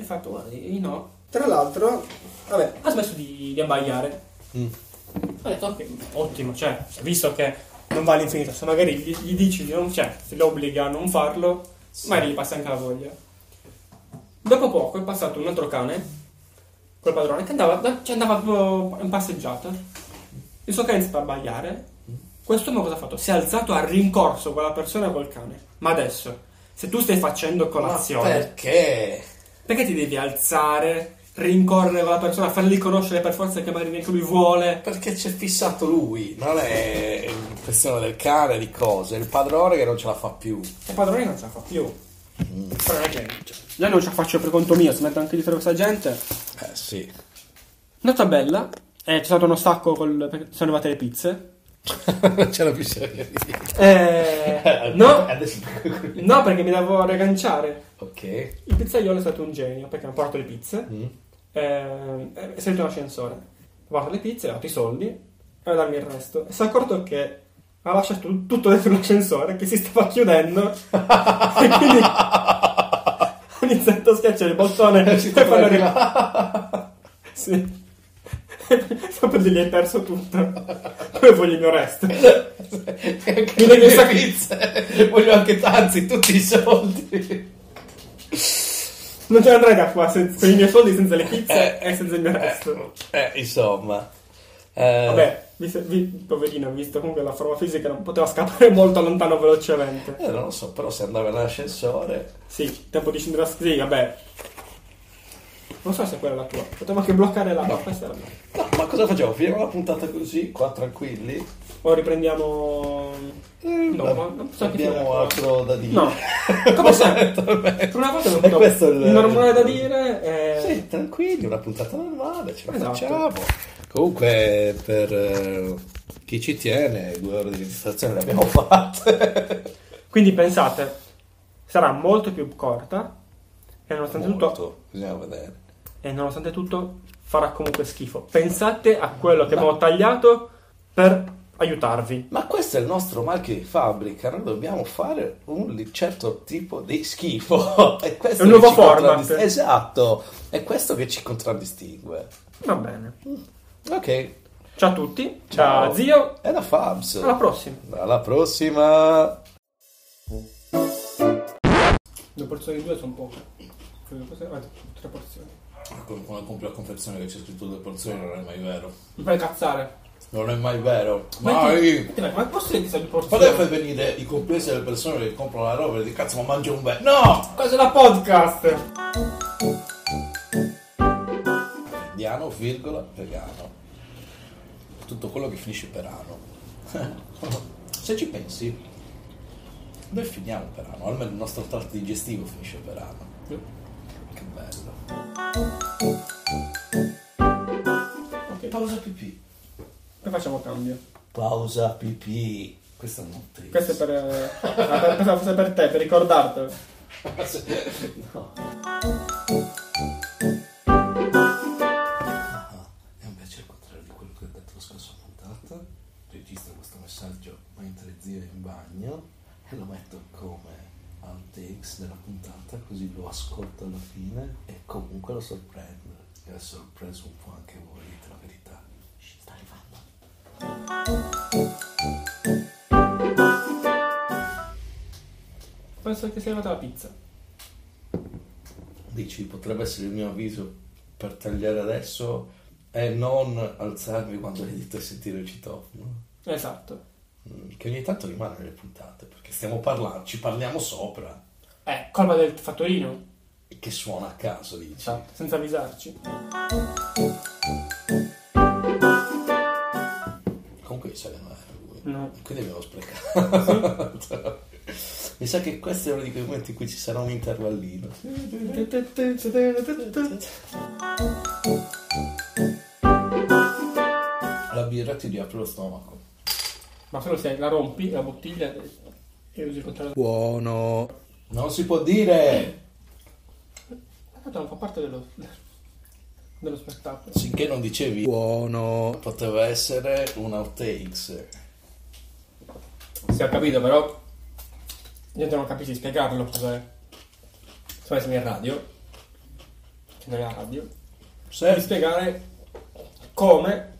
e fatto, guardi, no. Tra l'altro, vabbè, ha smesso di, di abbaiare. Ho detto, ok, ottimo, cioè, visto che non va all'infinito, se magari gli, gli dici di non, cioè, se lo obblighi a non farlo, magari gli passa anche la voglia. Dopo poco è passato un altro cane, col padrone, che andava, da- cioè andava proprio in passeggiata. Il suo cane è iniziato a abbaiare. Quest'uomo cosa ha fatto? Si è alzato a rincorso quella persona col cane. Ma adesso, se tu stai facendo Ma colazione, perché? perché ti devi alzare, rincorrere quella persona, fargli conoscere per forza che magari neanche lui vuole? Perché c'è fissato lui, non è questione del cane, di cose, è il padrone che non ce la fa più. E padrone non ce la fa più. Però non è che. Io non ce la faccio per conto mio, si mette anche dietro questa gente. Eh sì. Nota bella, eh, c'è stato uno stacco col, perché sono arrivate le pizze. non più seria di Eh, no, no, perché mi devo riagganciare. ok. Il pizzaiolo è stato un genio perché mi ha portato le pizze. Mm. eh, è salito ascensore. Ha portato le pizze, ha dato i soldi e a darmi il resto. E si è accorto che ha lasciato tu- tutto dentro l'ascensore che si stava chiudendo. e quindi ha iniziato a schiacciare il bottone Ci per farlo arriva. arrivare. Sì. Dopo gli hai perso tutto. Poi voglio il mio resto. Mi le sac- pizze. Voglio anche tanti, tutti i soldi. Non ce l'andrei da qua senza, con i miei soldi senza le pizze e senza il mio resto. Eh, insomma. Eh, Vabbè, visto, vi, poverino, visto comunque la forma fisica non poteva scappare molto lontano velocemente. eh, non lo so, però se andava nell'ascensore... Sì, tempo di scendere a Sì, vabbè. Non so se quella è la tua. Potevo anche bloccare la. No. Questa è la mia. No, ma cosa facciamo? Finiamo la puntata così, qua tranquilli? O riprendiamo. No, Eh, ma non so abbiamo altro da dire. No, come sempre. Per una volta non questo il- normale da dire è. Sì, tranquilli, una puntata normale, ce la Esatto. facciamo. Comunque, per eh, chi ci tiene, due ore di registrazione le abbiamo fatte. Quindi pensate, sarà molto più corta. E nonostante tutto. Molto, bisogna vedere. E nonostante tutto farà comunque schifo. Pensate a quello che abbiamo tagliato per aiutarvi. Ma questo è il nostro marchio di fabbrica, noi dobbiamo fare un certo tipo di schifo. È, questo È un nuovo format. contraddist- Esatto, è questo che ci contraddistingue. Va bene. Ok, Ciao a tutti. Ciao. Da zio. è da Fabs. Alla prossima. Alla prossima. Due porzioni due sono poche. Ah, tre porzioni. Quando quando compri la confezione che c'è scritto due porzioni non è mai vero. Mi fai cazzare. Non è mai vero. Ma Mai! Ma posso dire due Poi porzioni? fai venire i complessi delle persone che comprano la roba e dici cazzo ma mangio un bel... No! Cosa è la podcast? Indiano, virgola, vegano. Tutto quello che finisce per ano. Se ci pensi, noi finiamo per ano, almeno il nostro tratto digestivo finisce per ano. Che bello. Ok, Pausa pipì. poi facciamo cambio. Pausa pipì. Questa non te. Questo è per, eh, per, fosse per te, per ricordartelo. no. Ah, e invece al contrario di quello che ho detto la scorsa puntata, registro questo messaggio mentre zio è in bagno e lo metto come outtakes della puntata così lo ascolto alla fine e comunque lo sorprendo. E ha sorpreso un po' anche voi, dite la verità. Ci sta arrivando. Penso che sia arrivata la pizza. Dici, potrebbe essere il mio avviso per tagliare adesso e non alzarmi quando edito e sentire il citofono. Esatto. Mm, Che ogni tanto rimane nelle puntate, perché stiamo parlando, ci parliamo sopra, Eh, colpa del fattorino. che suona a caso, dici. Esatto, senza avvisarci. Comunque sa che non era lui. No. Quindi abbiamo sprecato. mi sa che questo è uno di quei momenti in cui ci sarà un intervallino. La birra ti riapre lo stomaco. Ma solo se la rompi, la bottiglia, e usi il contrario. Buono. Non si può dire! Tanto non fa parte dello, dello spettacolo. Finché non dicevi buono, poteva essere un outtakes. Si è capito, però. Io non capisci spiegarlo cos'è. Se siamo in radio, che non è la radio, devi Se... spiegare come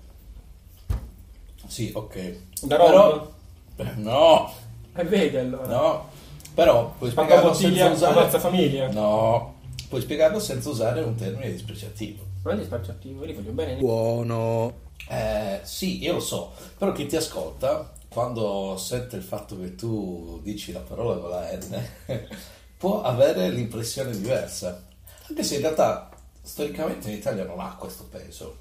Sì, ok. Da Però-. Eh, No, E vedi allora. no. Però puoi Quanta spiegarlo bottiglia senza usare... famiglia. No, puoi spiegarlo senza usare un termine dispregiativo. Non è dispregiativo, li voglio bene. Buono. Eh, sì, io lo so, però chi ti ascolta, quando sente il fatto che tu dici la parola con la N, può avere l'impressione diversa. Anche se in realtà, storicamente in Italia non ha questo peso.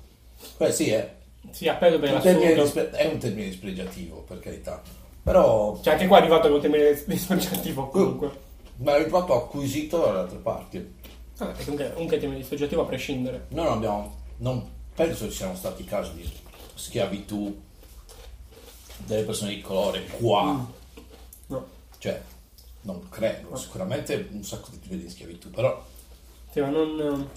Beh, sì, è Si è appeso per termine, dispre- è un termine dispregiativo, per carità. Però, Cioè, anche qua è arrivato con termine dispregiativo comunque. ma è proprio acquisito dalle altre parti. Ah, e comunque, comunque è termine dispregiativo a prescindere. Noi non abbiamo, non penso ci siano stati casi di schiavitù delle persone di colore qua. No. Cioè, non credo, sicuramente un sacco di tipi di schiavitù, però Sì, ma non.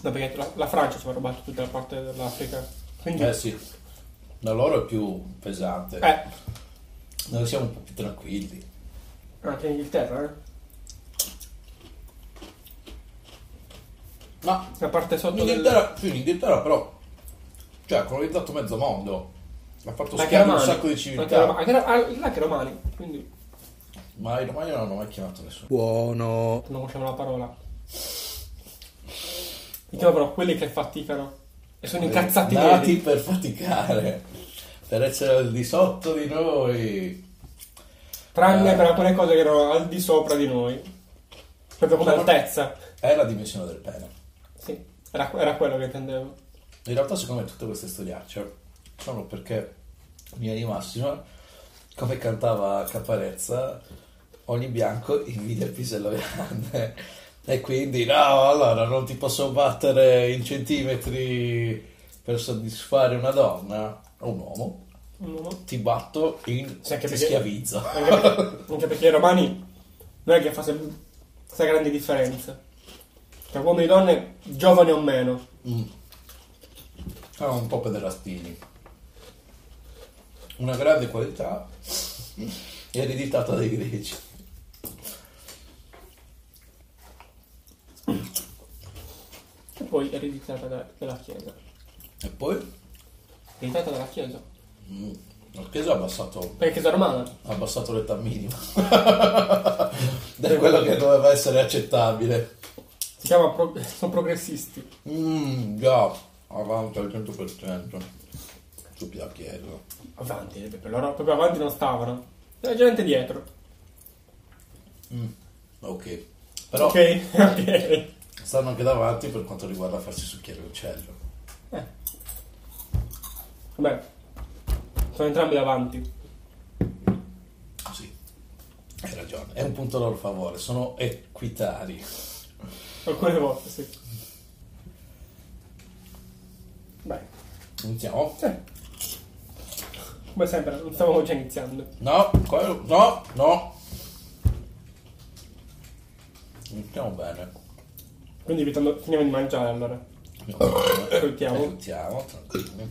No, perché la, la Francia ci ha rubato tutta la parte dell'Africa. Quindi. eh sì, da loro è più pesante. Eh, Noi siamo un po' più tranquilli. anche in Inghilterra, eh. Ma La parte sotto in del. Inghilterra, sì, in Inghilterra però, cioè ha colonizzato mezzo mondo, ha fatto Anche schiavi un sacco di Anche, civiltà. Roma- anche, ah, anche romani. Quindi Ma i romani non hanno mai chiamato nessuno. Buono. non conosciamo la parola. Diciamo però quelli che faticano e sono incazzati Nati per faticare, per essere al di sotto di noi. Tranne Eh. per alcune cose che erano al di sopra di noi. Proprio come Sono- altezza. È la dimensione del pene. Sì, era, era quello che intendevo. In realtà, secondo me, tutte queste storiacce sono perché mia di Massima, come cantava Caparezza, ogni bianco invidia il pisello grande. E quindi, no, allora non ti posso battere in centimetri per soddisfare una donna o un uomo, Un uomo. ti batto in Sì, anche ti perché- schiavizzo. Anche perché, anche perché i romani non è che fa questa grande differenza. Tra uomini e donne, giovani o meno. Mm. Sono un po' pederastini. Una grande qualità ereditata dai greci. E poi ereditata da- dalla Chiesa. E poi Ereditata dalla Chiesa. mm, la Chiesa ha abbassato, Perché Chiesa romana. ha abbassato l'età minima. da quello che doveva essere accettabile. Si chiama pro- sono progressisti. Mmm, già, avanti al 100%. Su Piacchiello. Avanti, per loro proprio avanti non stavano. C'era gente dietro. Ok. Però Ok, ok. Stanno anche davanti per quanto riguarda farsi succhiare l'uccello. Vabbè, sono entrambi davanti. Sì, hai ragione. È un punto a loro favore, sono equitari. Alcune volte, sì. Beh, Iniziamo? sì. Come sempre, non stavamo già iniziando. No, quello- no, no. Iniziamo bene. Quindi evitando, finiamo di mangiare allora. Ascoltiamo. Ascoltiamo, tranquilli.